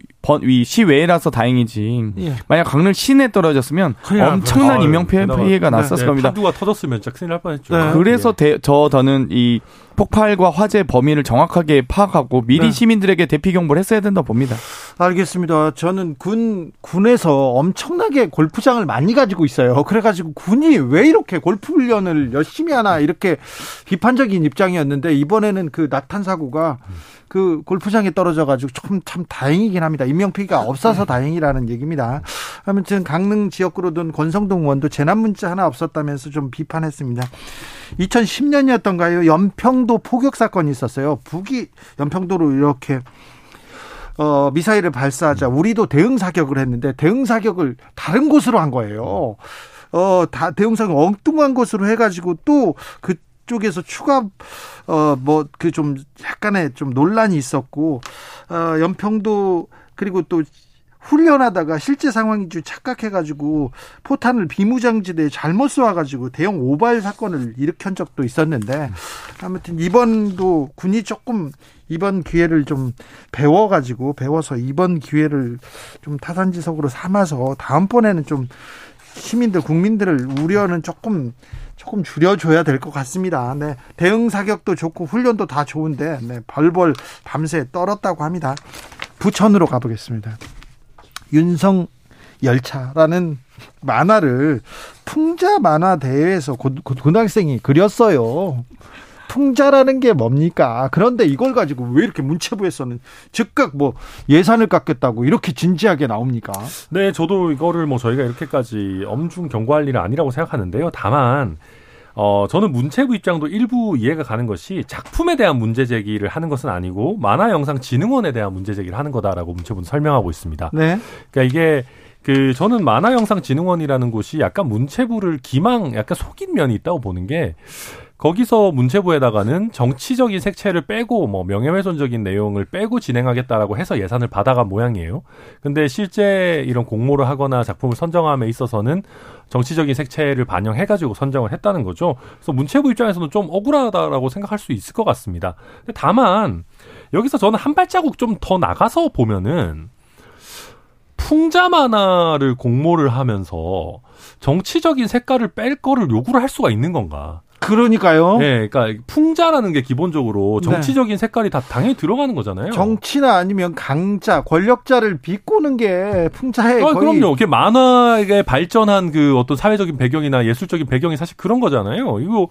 시외라서 다행이지. 예. 만약 강릉 시내 떨어졌으면 엄청난 인명 피해, 가 났었을 네, 겁니다. 파두가 터졌으면 진짜 큰일 날 뻔했죠. 네. 그래서 대, 저 저는 이 폭발과 화재 범위를 정확하게 파악하고 미리 네. 시민들에게 대피 경보를 했어야 된다 봅니다. 알겠습니다. 저는 군 군에서 엄청나게 골프장을 많이 가지고 있어요. 그래가지고 군이 왜 이렇게 골프 훈련을 열심히 하나 이렇게 비판적인 입장이었는데 이번에는 그 나탄 사고가 그 골프장에 떨어져가지고 참, 참 다행이긴 합니다. 인명피해가 없어서 다행이라는 얘기입니다. 아무튼 강릉 지역구로 든 권성동 의원도 재난 문자 하나 없었다면서 좀 비판했습니다. 2010년이었던가요? 연평도 포격 사건이 있었어요. 북이 연평도로 이렇게 어, 미사일을 발사하자 우리도 대응 사격을 했는데 대응 사격을 다른 곳으로 한 거예요. 어, 다 대응 사격 엉뚱한 곳으로 해가지고 또 그 쪽에서 추가 어 뭐 그 좀 약간의 좀 논란이 있었고 어 연평도 그리고 또 훈련하다가 실제 상황인 줄 착각해가지고 포탄을 비무장지대에 잘못 쏘아가지고 대형 오발 사건을 일으킨 적도 있었는데 아무튼 이번도 군이 조금 이번 기회를 좀 배워가지고 배워서 이번 기회를 좀 타산지석으로 삼아서 다음번에는 좀 시민들 국민들을 우려는 조금 조금 줄여줘야 될 것 같습니다. 네. 대응 사격도 좋고 훈련도 다 좋은데 네. 벌벌 밤새 떨었다고 합니다. 부천으로 가보겠습니다. 윤성 열차라는 만화를 풍자 만화 대회에서 고, 등학생이 그렸어요. 풍자라는 게 뭡니까? 그런데 이걸 가지고 왜 이렇게 문체부에서는 즉각 뭐 예산을 깎겠다고 이렇게 진지하게 나옵니까? 네, 저도 이거를 뭐 저희가 이렇게까지 엄중 경고할 일은 아니라고 생각하는데요. 다만 어, 저는 문체부 입장도 일부 이해가 가는 것이 작품에 대한 문제 제기를 하는 것은 아니고 만화영상진흥원에 대한 문제 제기를 하는 거다라고 문체부는 설명하고 있습니다. 네. 그러니까 이게 그 저는 만화영상진흥원이라는 곳이 약간 문체부를 기망, 약간 속인 면이 있다고 보는 게 거기서 문체부에다가는 정치적인 색채를 빼고 뭐 명예훼손적인 내용을 빼고 진행하겠다라고 해서 예산을 받아간 모양이에요. 근데 실제 이런 공모를 하거나 작품을 선정함에 있어서는 정치적인 색채를 반영해가지고 선정을 했다는 거죠. 그래서 문체부 입장에서는 좀 억울하다라고 생각할 수 있을 것 같습니다. 다만 여기서 저는 한 발자국 좀 더 나가서 보면은 풍자 만화를 공모를 하면서 정치적인 색깔을 뺄 거를 요구를 할 수가 있는 건가? 그러니까요. 네, 그러니까 풍자라는 게 기본적으로 네. 정치적인 색깔이 다 당연히 들어가는 거잖아요. 정치나 아니면 강자, 권력자를 비꼬는 게 풍자의 아, 거의 그럼요. 이게 만화에 발전한 그 어떤 사회적인 배경이나 예술적인 배경이 사실 그런 거잖아요. 이거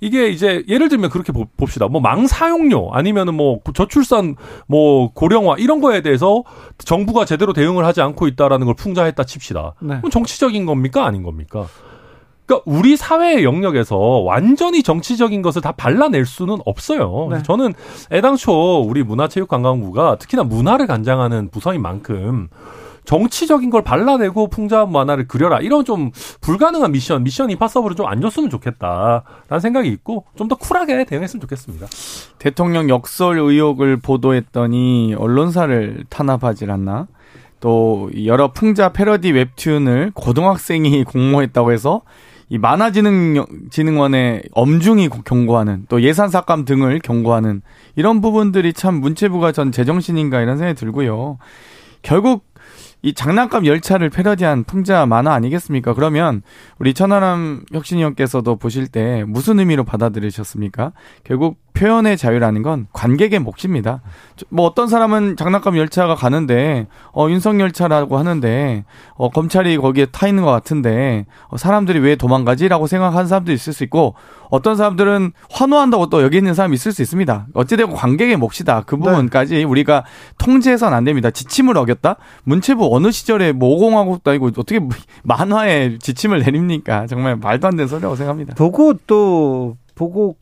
이게 이제 예를 들면 그렇게 보- 봅시다. 뭐 망사용료 아니면은 뭐 저출산 뭐 고령화 이런 거에 대해서 정부가 제대로 대응을 하지 않고 있다라는 걸 풍자했다 칩시다. 네. 그럼 정치적인 겁니까 아닌 겁니까? 그러니까 우리 사회의 영역에서 완전히 정치적인 것을 다 발라낼 수는 없어요. 네. 저는 애당초 우리 문화체육관광부가 특히나 문화를 관장하는 부서인 만큼 정치적인 걸 발라내고 풍자 만화를 그려라 이런 좀 불가능한 미션, 미션 임파서블을 좀 안 줬으면 좋겠다라는 생각이 있고 좀 더 쿨하게 대응했으면 좋겠습니다. 대통령 역설 의혹을 보도했더니 언론사를 탄압하질 않나? 또 여러 풍자 패러디 웹툰을 고등학생이 <laughs> 공모했다고 해서 이 만화진흥원에 엄중히 경고하는 또 예산 삭감 등을 경고하는 이런 부분들이 참 문체부가 전 제정신인가 이런 생각이 들고요. 결국 이 장난감 열차를 패러디한 풍자 만화 아니겠습니까? 그러면 우리 천하람 혁신위원께서도 보실 때 무슨 의미로 받아들이셨습니까? 결국 표현의 자유라는 건 관객의 몫입니다. 저- 뭐 어떤 사람은 장난감 열차가 가는데 어 윤석 열차라고 하는데 어 검찰이 거기에 타 있는 것 같은데 어, 사람들이 왜 도망가지라고 생각하는 사람도 있을 수 있고 어떤 사람들은 환호한다고 또 여기 있는 사람이 있을 수 있습니다. 어찌되고 관객의 몫이다. 그 부분까지 우리가 통제해서는 안 됩니다. 지침을 어겼다? 문체부 어느 시절에 모공하고도 아니고 어떻게 만화에 지침을 내립니까? 정말 말도 안 되는 소리라고 생각합니다. 보고 또 보고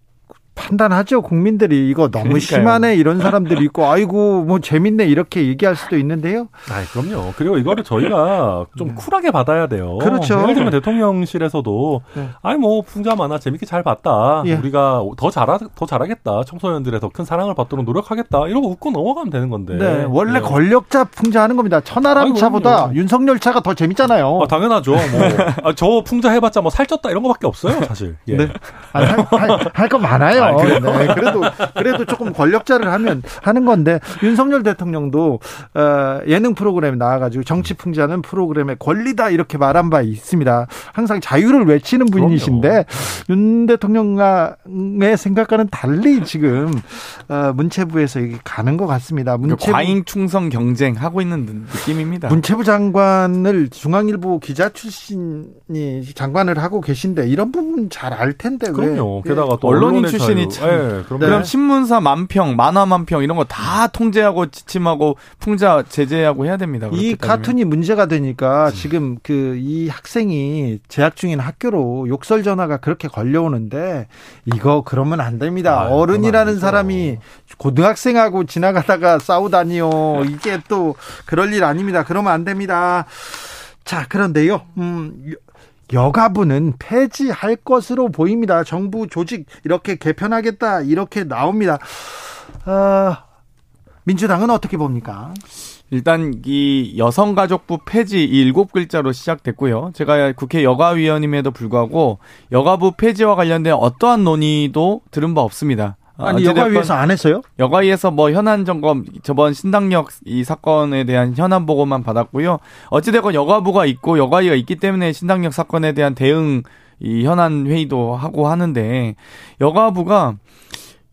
판단하죠. 국민들이 이거 너무 그러니까요. 심하네 이런 사람들이 있고 아이고 뭐 재밌네 이렇게 얘기할 수도 있는데요. 아, 그럼요. 그리고 이거를 저희가 좀 쿨하게 받아야 돼요. 그렇죠. 예를 들면 대통령실에서도 네. 아니 뭐 풍자 만화 재밌게 잘 봤다. 예. 우리가 더 잘하 더 잘하겠다. 청소년들의 더 큰 사랑을 받도록 노력하겠다. 이러고 웃고 넘어가면 되는 건데. 네, 원래 네. 권력자 풍자하는 겁니다. 천하람 아이고, 차보다. 윤석열 차가 더 재밌잖아요. 아, 당연하죠. 뭐, <laughs> 아, 저 풍자 해봤자 뭐 살쪘다 이런 거밖에 없어요, 사실. 예. 네. 할거 많아요. 아, 그래요? 네, 그래도 그래도 조금 권력자를 하면 하는 건데 윤석열 대통령도 어, 예능 프로그램에 나와가지고 정치 풍자는 프로그램의 권리다 이렇게 말한 바 있습니다. 항상 자유를 외치는 분이신데 윤 대통령의 생각과는 달리 지금 어, 문체부에서 이게 가는 것 같습니다. 그 문체부 과잉 충성 경쟁 하고 있는 느낌입니다. 문체부 장관을 중앙일보 기자 출신이 장관을 하고 계신데 이런 부분 잘 알 텐데 왜? 그럼요. 게다가 또 언론인 출신 이 자유. 참- 예, 그럼요. 네. 그럼 신문사 만평, 만화 만평 이런 거 다 통제하고 지침하고 풍자 제재하고 해야 됩니다. 이. 카툰이 문제가 되니까 지금 그 이 학생이 재학 중인 학교로 욕설 전화가 그렇게 걸려오는데 이거 그러면 안 됩니다. 안 어른이라는. 사람이 고등학생하고 지나가다가 싸우다니요. 이게 또 그럴 일 아닙니다. 그러면 안 됩니다. 자, 그런데요. 음, 여- 여가부는 폐지할 것으로 보입니다. 정부 조직 이렇게 개편하겠다 이렇게 나옵니다. 아, 민주당은 어떻게 봅니까? 일단 이 여성가족부 폐지 이 일곱 글자로 시작됐고요. 제가 국회 여가위원임에도 불구하고 여가부 폐지와 관련된 어떠한 논의도 들은 바 없습니다. 아, 아니 여가위에서 안 했어요? 여가위에서 뭐 현안 점검 저번 신당역 이 사건에 대한 현안 보고만 받았고요. 어찌됐건 여가부가 있고 여가위가 있기 때문에 신당역 사건에 대한 대응 이 현안 회의도 하고 하는데 여가부가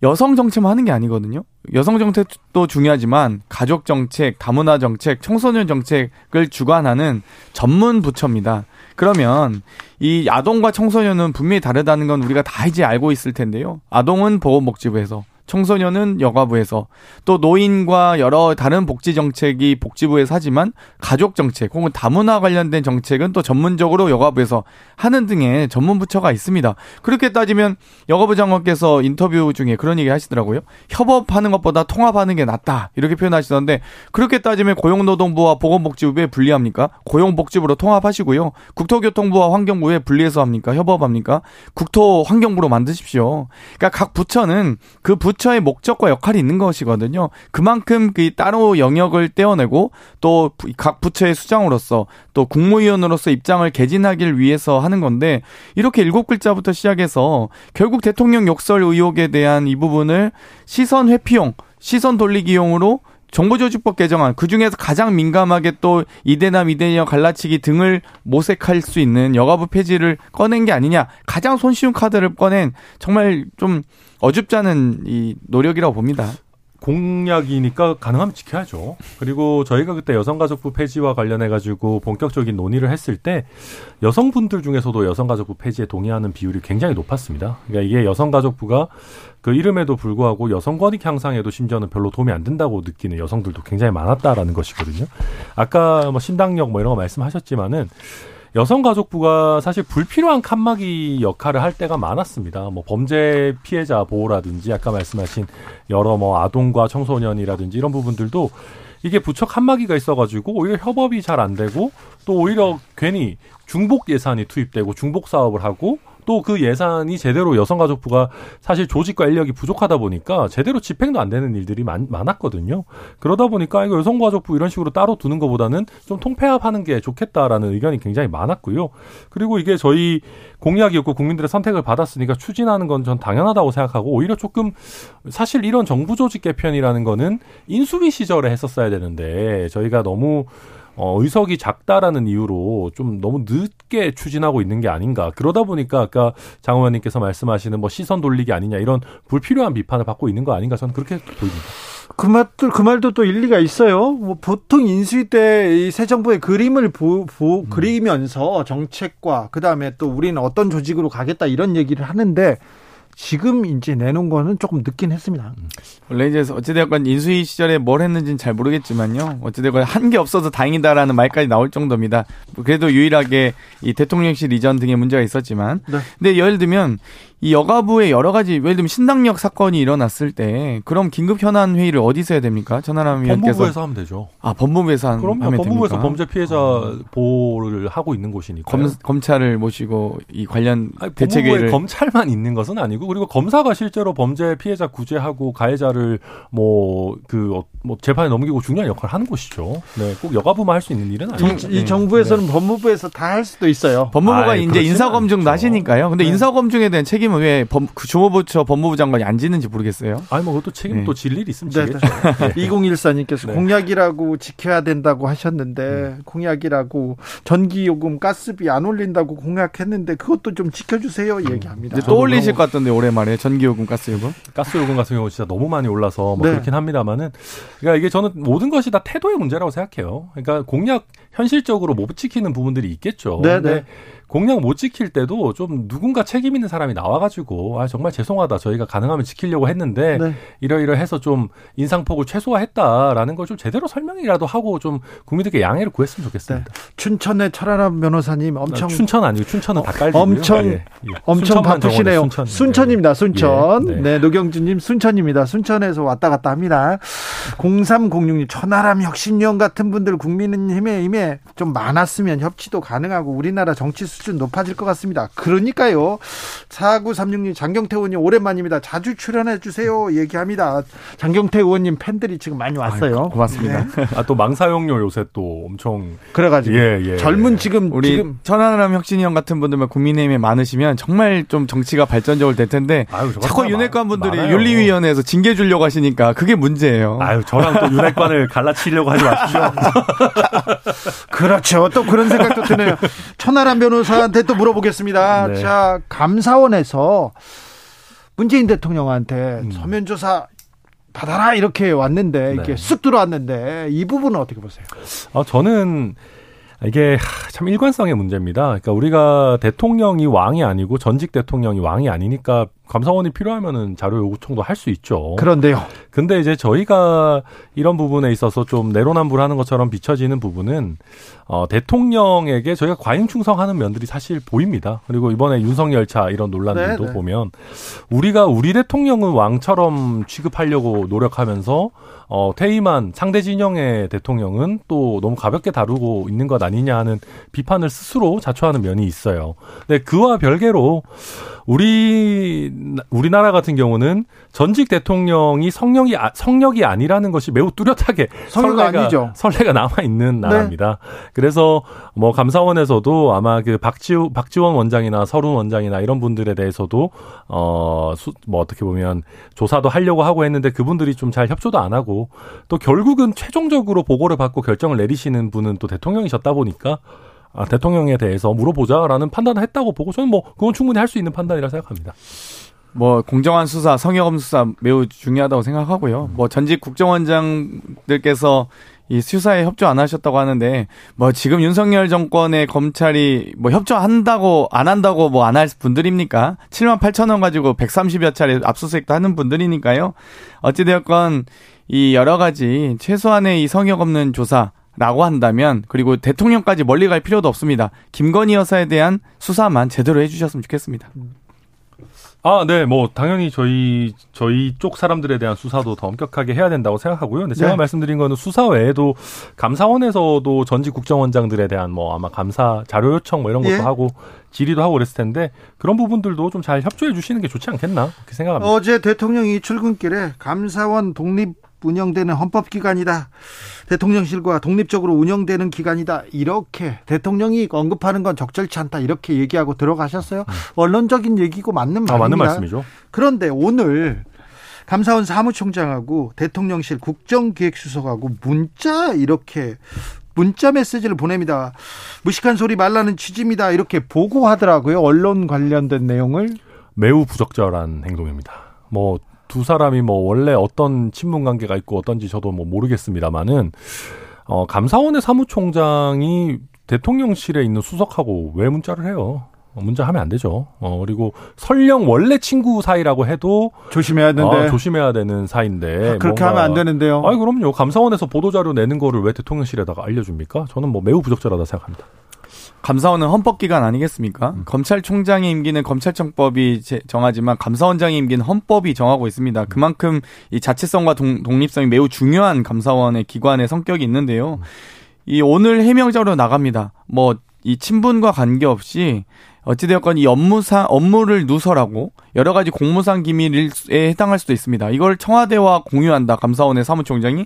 여성 정책만 하는 게 아니거든요. 여성 정책도 중요하지만 가족 정책, 다문화 정책, 청소년 정책을 주관하는 전문 부처입니다. 그러면 이 아동과 청소년은 분명히 다르다는 건 우리가 다 이제 알고 있을 텐데요. 아동은 보건복지부에서, 청소년은 여가부에서 또 노인과 여러 다른 복지 정책이 복지부에서 하지만 가족 정책 혹은 다문화 관련된 정책은 또 전문적으로 여가부에서 하는 등의 전문 부처가 있습니다. 그렇게 따지면 여가부 장관께서 인터뷰 중에 그런 얘기 하시더라고요. 협업하는 것보다 통합하는 게 낫다. 이렇게 표현하시던데 그렇게 따지면 고용노동부와 보건복지부에 분리합니까? 고용복지부로 통합하시고요. 국토교통부와 환경부에 분리해서 합니까? 협업합니까? 국토 환경부로 만드십시오. 그러니까 각 부처는 그 부처 의 목적과 역할이 있는 것이거든요. 그만큼 그 따로 영역을 떼어내고 또 각 부처의 수장으로서 또 국무위원으로서 입장을 개진하길 위해서 하는 건데 이렇게 일곱 글자부터 시작해서 결국 대통령 욕설 의혹에 대한 이 부분을 시선 회피용, 시선 돌리기용으로 정보조직법 개정안 그 중에서 가장 민감하게 또 이대남 이대녀 갈라치기 등을 모색할 수 있는 여가부 폐지를 꺼낸 게 아니냐 가장 손쉬운 카드를 꺼낸 정말 좀 어줍지 않은 이 노력이라고 봅니다. 공약이니까 가능하면 지켜야죠. 그리고 저희가 그때 여성가족부 폐지와 관련해 가지고 본격적인 논의를 했을 때 여성분들 중에서도 여성가족부 폐지에 동의하는 비율이 굉장히 높았습니다. 그러니까 이게 여성가족부가 그 이름에도 불구하고 여성 권익 향상에도 심지어는 별로 도움이 안 된다고 느끼는 여성들도 굉장히 많았다라는 것이거든요. 아까 뭐 신당력 뭐 이런 거 말씀하셨지만은 여성가족부가 사실 불필요한 칸막이 역할을 할 때가 많았습니다. 뭐 범죄 피해자 보호라든지 아까 말씀하신 여러 뭐 아동과 청소년이라든지 이런 부분들도 이게 부처 칸막이가 있어가지고 오히려 협업이 잘 안 되고 또 오히려 괜히 중복 예산이 투입되고 중복 사업을 하고 또 그 예산이 제대로 여성가족부가 사실 조직과 인력이 부족하다 보니까 제대로 집행도 안 되는 일들이 많, 많았거든요. 그러다 보니까 이거 여성가족부 이런 식으로 따로 두는 것보다는 좀 통폐합하는 게 좋겠다라는 의견이 굉장히 많았고요. 그리고 이게 저희 공약이었고 국민들의 선택을 받았으니까 추진하는 건 전 당연하다고 생각하고 오히려 조금 사실 이런 정부 조직 개편이라는 거는 인수위 시절에 했었어야 되는데 저희가 너무 어, 의석이 작다라는 이유로 좀 너무 늦게 추진하고 있는 게 아닌가. 그러다 보니까 아까 장 의원님께서 말씀하시는 뭐 시선 돌리기 아니냐 이런 불필요한 비판을 받고 있는 거 아닌가 저는 그렇게 보입니다. 그 말도 그 말도 또 일리가 있어요. 뭐 보통 인수위 때이새 정부의 그림을 보, 보 음. 그리면서 정책과 그 다음에 또 우리는 어떤 조직으로 가겠다 이런 얘기를 하는데 지금 이제 내놓은 거는 조금 늦긴 했습니다. 원래 이제 어찌되건 인수위 시절에 뭘 했는지는 잘 모르겠지만요. 어찌되건 한 게 없어서 다행이다라는 말까지 나올 정도입니다. 그래도 유일하게 이 대통령실 이전 등의 문제가 있었지만. 네. 근데 예를 들면 이 여가부의 여러 가지 예를 들면 신당력 사건이 일어났을 때 그럼 긴급 현안 회의를 어디서 해야 됩니까? 전하람 위원께서 법무부에서 하면 되죠. 아 법무부에서 하, 그럼 하면 법무부에서 됩니까? 범죄 피해자 어. 보호를 하고 있는 곳이니까 검, 검찰을 모시고 이 관련 대책회의를 검찰만 있는 것은 아니고 그리고 검사가 실제로 범죄 피해자 구제하고 가해자를 뭐 그뭐 그, 재판에 넘기고 중요한 역할을 하는 곳이죠. 네, 꼭 여가부만 할 수 있는 일은 아니죠. 이, 이 정부에서는 네. 법무부에서 다 할 수도 있어요. 법무부가 아이, 이제 인사검증 나시니까요. 근데 네. 인사검증에 대한 책임 책임은 왜 법, 그 주무부처 법무부 장관이 안 지는지 모르겠어요. 아니 뭐 그것도 책임 네. 또질 일이 있으면 네, 지겠죠. 네. 2014님께서 <laughs> 네. 공약이라고 지켜야 된다고 하셨는데 음. 공약이라고 전기요금 가스비 안 올린다고 공약했는데 그것도 좀 지켜주세요 음. 얘기합니다. 또 올리실 것 같던데 오랜만에 전기요금 가스요금. 가스요금 같은 경우 진짜 너무 많이 올라서 뭐 네. 그렇긴 합니다만은 그러니까 이게 저는 모든 것이 다 태도의 문제라고 생각해요. 그러니까 공약 현실적으로 못 지키는 부분들이 있겠죠. 네, 네. 공약 못 지킬 때도 좀 누군가 책임 있는 사람이 나와가지고 아 정말 죄송하다 저희가 가능하면 지키려고 했는데 네. 이러이러해서 좀 인상폭을 최소화했다라는 걸 좀 제대로 설명이라도 하고 좀 국민들께 양해를 구했으면 좋겠습니다. 네. 춘천의 철아람 변호사님 엄청 아, 춘천 아니고 춘천은 닭갈비 엄청 예, 예. 엄청 바쁘시네요. 순천. 순천입니다. 순천. 예, 네. 네. 노경준님 순천입니다. 순천에서 왔다 갔다 합니다. 0306님 천하람 혁신위원 같은 분들 국민의힘에 힘에 좀 많았으면 협치도 가능하고 우리나라 정치 수 수준 높아질 것 같습니다. 그러니까요. 4936님, 장경태 의원님 오랜만입니다. 자주 출연해 주세요. 얘기합니다. 장경태 의원님 팬들이 지금 많이 왔어요. 아유, 고맙습니다. 네. 아, 또 망사용료 요새 또 엄청. 그래가지고. 예, 예. 젊은 지금, 우리 지금. 천안함 혁신이 형 같은 분들만 국민의힘에 많으시면 정말 좀 정치가 발전적으로 될 텐데. 아유, 자꾸 윤핵관 분들이 많아요. 윤리위원회에서 징계 주려고 하시니까 그게 문제예요. 아유, 저랑 또 윤핵관을 갈라치려고 하지 마십시오. <laughs> 그렇죠. 또 그런 생각도 드네요. 천하람 변호사 변호사한테 또 물어보겠습니다. <laughs> 네. 자, 감사원에서 문재인 대통령한테 음. 서면 조사 받아라 이렇게 왔는데 이렇게 네. 쓱 들어왔는데 이 부분은 어떻게 보세요? 아, 저는 이게 참 일관성의 문제입니다. 그러니까 우리가 대통령이 왕이 아니고 전직 대통령이 왕이 아니니까 감사원이 필요하면은 자료 요구청도 할 수 있죠. 그런데요. 근데 이제 저희가 이런 부분에 있어서 좀 내로남불하는 것처럼 비춰지는 부분은 어, 대통령에게 저희가 과잉 충성하는 면들이 사실 보입니다. 그리고 이번에 윤석열차 이런 논란들도 네네. 보면 우리가 우리 대통령은 왕처럼 취급하려고 노력하면서 어, 퇴임한 상대 진영의 대통령은 또 너무 가볍게 다루고 있는 것 아니냐 하는 비판을 스스로 자초하는 면이 있어요. 근데 그와 별개로 우리 우리나라 같은 경우는 전직 대통령이 성령이 아- 성력이 아니라는 것이 매우 뚜렷하게 선례가, 아니죠. 선례가 남아 있는 네. 나라입니다. 그래서 뭐 감사원에서도 아마 그 박지 박지원 원장이나 서른 원장이나 이런 분들에 대해서도 어뭐 어떻게 보면 조사도 하려고 하고 했는데 그분들이 좀 잘 협조도 안 하고 또 결국은 최종적으로 보고를 받고 결정을 내리시는 분은 또 대통령이셨다 보니까 아, 대통령에 대해서 물어보자라는 판단을 했다고 보고 저는 뭐 그건 충분히 할 수 있는 판단이라 생각합니다. 뭐 공정한 수사, 성역엄 수사 매우 중요하다고 생각하고요. 뭐 전직 국정원장들께서 이 수사에 협조 안 하셨다고 하는데 뭐 지금 윤석열 정권의 검찰이 뭐 협조한다고 안 한다고 뭐 안 할 분들입니까? 7만 8천 원 가지고 130여 차례 압수수색도 하는 분들이니까요. 어찌 되었건 이 여러 가지 최소한의 이 성역 없는 조사 라고 한다면 그리고 대통령까지 멀리 갈 필요도 없습니다. 김건희 여사에 대한 수사만 제대로 해주셨으면 좋겠습니다. 아, 네, 뭐 당연히 저희 저희 쪽 사람들에 대한 수사도 더 엄격하게 해야 된다고 생각하고요. 근데 제가 네. 말씀드린 거는 수사 외에도 감사원에서도 전직 국정원장들에 대한 뭐 아마 감사 자료 요청 뭐 이런 것도 예. 하고 질의도 하고 그랬을 텐데 그런 부분들도 좀 잘 협조해 주시는 게 좋지 않겠나 그렇게 생각합니다. 어제 대통령이 출근길에 감사원 독립 운영되는 헌법기관이다. 대통령실과 독립적으로 운영되는 기관이다. 이렇게 대통령이 언급하는 건 적절치 않다. 이렇게 얘기하고 들어가셨어요. 언론적인 얘기고 맞는 말입니다. 아, 맞는 말씀이죠. 그런데 오늘 감사원 사무총장하고 대통령실 국정기획수석하고 문자 이렇게 문자 메시지를 보냅니다. 무식한 소리 말라는 취지입니다. 이렇게 보고하더라고요. 언론 관련된 내용을. 매우 부적절한 행동입니다. 뭐 두 사람이 뭐 원래 어떤 친분 관계가 있고 어떤지 저도 뭐 모르겠습니다만은 어 감사원의 사무총장이 대통령실에 있는 수석하고 왜 문자를 해요? 어, 문자하면 안 되죠. 어 그리고 설령 원래 친구 사이라고 해도 조심해야 되는데. 아, 조심해야 되는 사이인데 그렇게 뭔가- 하면 안 되는데요. 아이 그럼요. 감사원에서 보도 자료 내는 거를 왜 대통령실에다가 알려줍니까? 저는 뭐 매우 부적절하다 생각합니다. 감사원은 헌법기관 아니겠습니까? 검찰총장의 임기는 검찰청법이 제- 정하지만 감사원장의 임기는 헌법이 정하고 있습니다. 그만큼 이 자체성과 동, 독립성이 매우 중요한 감사원의 기관의 성격이 있는데요. 이 오늘 해명자로 나갑니다. 뭐 이 친분과 관계없이 어찌되었건 이 업무상 업무를 누설하고 여러 가지 공무상 기밀에 해당할 수도 있습니다. 이걸 청와대와 공유한다. 감사원의 사무총장이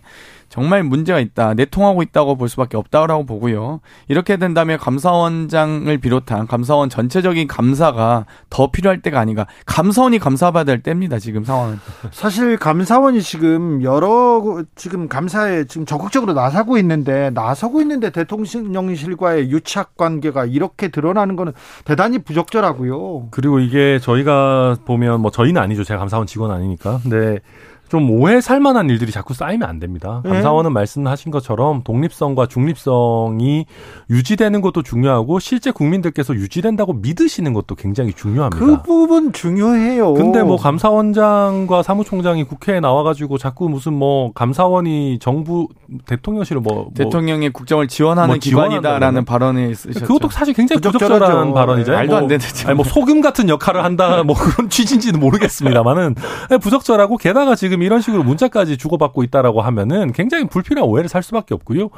정말 문제가 있다. 내통하고 있다고 볼 수밖에 없다라고 보고요. 이렇게 된다면 감사원장을 비롯한 감사원 전체적인 감사가 더 필요할 때가 아닌가. 감사원이 감사받아야 될 때입니다. 지금 상황은. 사실 감사원이 지금 여러 지금 감사에 지금 적극적으로 나서고 있는데 나서고 있는데 대통령실과의 유착 관계가 이렇게 드러나는 거는 대단히 부적절하고요. 그리고 이게 저희가 보면 뭐 저희는 아니죠. 제가 감사원 직원 아니니까. 근데 좀 오해 살 만한 일들이 자꾸 쌓이면 안 됩니다. 네. 감사원은 말씀하신 것처럼 독립성과 중립성이 유지되는 것도 중요하고 실제 국민들께서 유지된다고 믿으시는 것도 굉장히 중요합니다. 그 부분 중요해요. 근데 뭐 감사원장과 사무총장이 국회에 나와가지고 자꾸 무슨 뭐 감사원이 정부 대통령실을 뭐, 뭐 대통령의 국정을 지원하는 뭐 기관이다라는 발언을 쓰셨죠. 그것도 사실 굉장히 부적절하죠. 부적절한 발언이죠. 말도 뭐, 안 되는 참. 아니 뭐 소금 같은 역할을 한다 뭐 그런 취지인지는 모르겠습니다만은 부적절하고 게다가 지금 이런 식으로 문자까지 주고받고 있다라고 하면은 굉장히 불필요한 오해를 살 수밖에 없고요.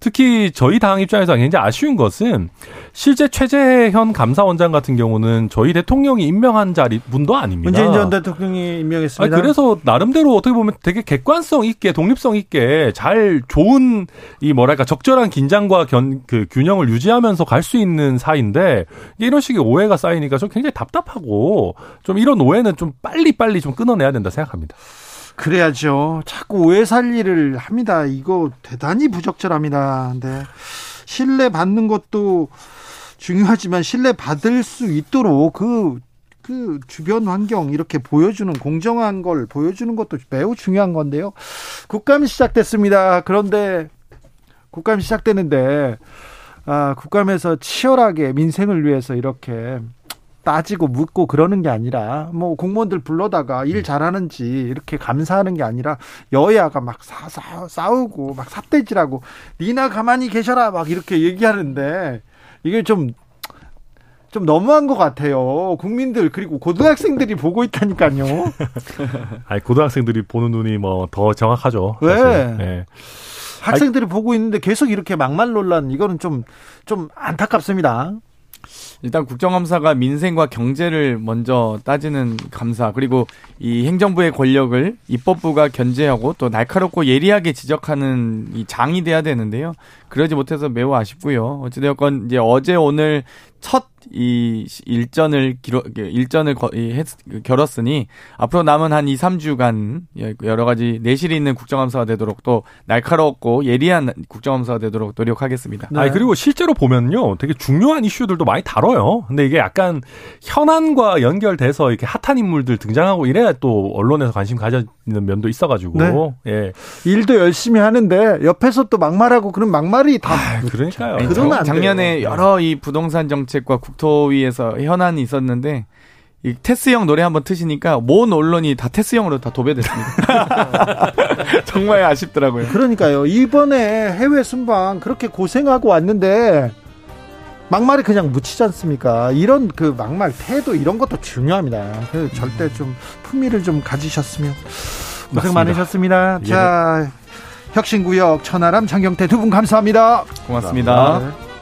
특히 저희 당 입장에서 굉장히 아쉬운 것은 실제 최재현 감사원장 같은 경우는 저희 대통령이 임명한 자리 분도 아닙니다. 문재인 전 대통령이 임명했습니다. 아니, 그래서 나름대로 어떻게 보면 되게 객관성 있게 독립성 있게 잘 좋은 이 뭐랄까 적절한 긴장과 견, 그 균형을 유지하면서 갈 수 있는 사이인데 이런 식의 오해가 쌓이니까 좀 굉장히 답답하고 좀 이런 오해는 좀 빨리 빨리 좀 끊어내야 된다 생각합니다. 그래야죠. 자꾸 오해 살리를 합니다. 이거 대단히 부적절합니다. 근데 신뢰 받는 것도 중요하지만 신뢰 받을 수 있도록 그, 그 주변 환경 이렇게 보여주는 공정한 걸 보여주는 것도 매우 중요한 건데요. 국감이 시작됐습니다. 그런데 국감이 시작되는데 아, 국감에서 치열하게 민생을 위해서 이렇게 따지고 묻고 그러는 게 아니라 뭐 공무원들 불러다가 일 잘하는지 이렇게 감사하는 게 아니라 여야가 막 사, 사, 싸우고 막 삿대질하고 니나 가만히 계셔라 막 이렇게 얘기하는데 이게 좀좀 너무한 것 같아요. 국민들 그리고 고등학생들이 보고 있다니까요. <laughs> 아니 고등학생들이 보는 눈이 뭐 더 정확하죠. 왜? 예. 학생들이 보고 있는데 계속 이렇게 막말 논란 이거는 좀좀 안타깝습니다. 일단 국정감사가 민생과 경제를 먼저 따지는 감사 그리고 이 행정부의 권력을 입법부가 견제하고 또 날카롭고 예리하게 지적하는 이 장이 돼야 되는데요. 그러지 못해서 매우 아쉽고요. 어찌되었건 이제 어제 오늘 첫 이 일전을 기로 일전을 거, 이, 했, 결었으니 앞으로 남은 한 2, 3주간 여러 가지 내실이 있는 국정감사가 되도록 또 날카롭고 예리한 국정감사가 되도록 노력하겠습니다. 아니 그리고 실제로 보면요, 되게 중요한 이슈들도 많이 다뤄요. 근데 이게 약간 현안과 연결돼서 이렇게 핫한 인물들 등장하고 이래야 또 언론에서 관심 가지는 면도 있어가지고 네. 예. 일도 열심히 하는데 옆에서 또 막말하고 그런 막말이 다 아, 그러니까요. 네, 그러면 안 작년에 돼요. 여러 이 부동산 정책과 국토위에서 현안이 있었는데 이 테스형 노래 한번 트시니까 모든 언론이 다 테스형으로 다 도배됐습니다. <laughs> 정말 아쉽더라고요. 그러니까요. 이번에 해외 순방 그렇게 고생하고 왔는데 막말이 그냥 묻히지 않습니까? 이런 그 막말 태도 이런 것도 중요합니다. 그 절대 좀 품위를 좀 가지셨으면 고생. 많으셨습니다. 예. 자, 혁신구역 천하람 장경태 두 분 감사합니다. 고맙습니다. 네.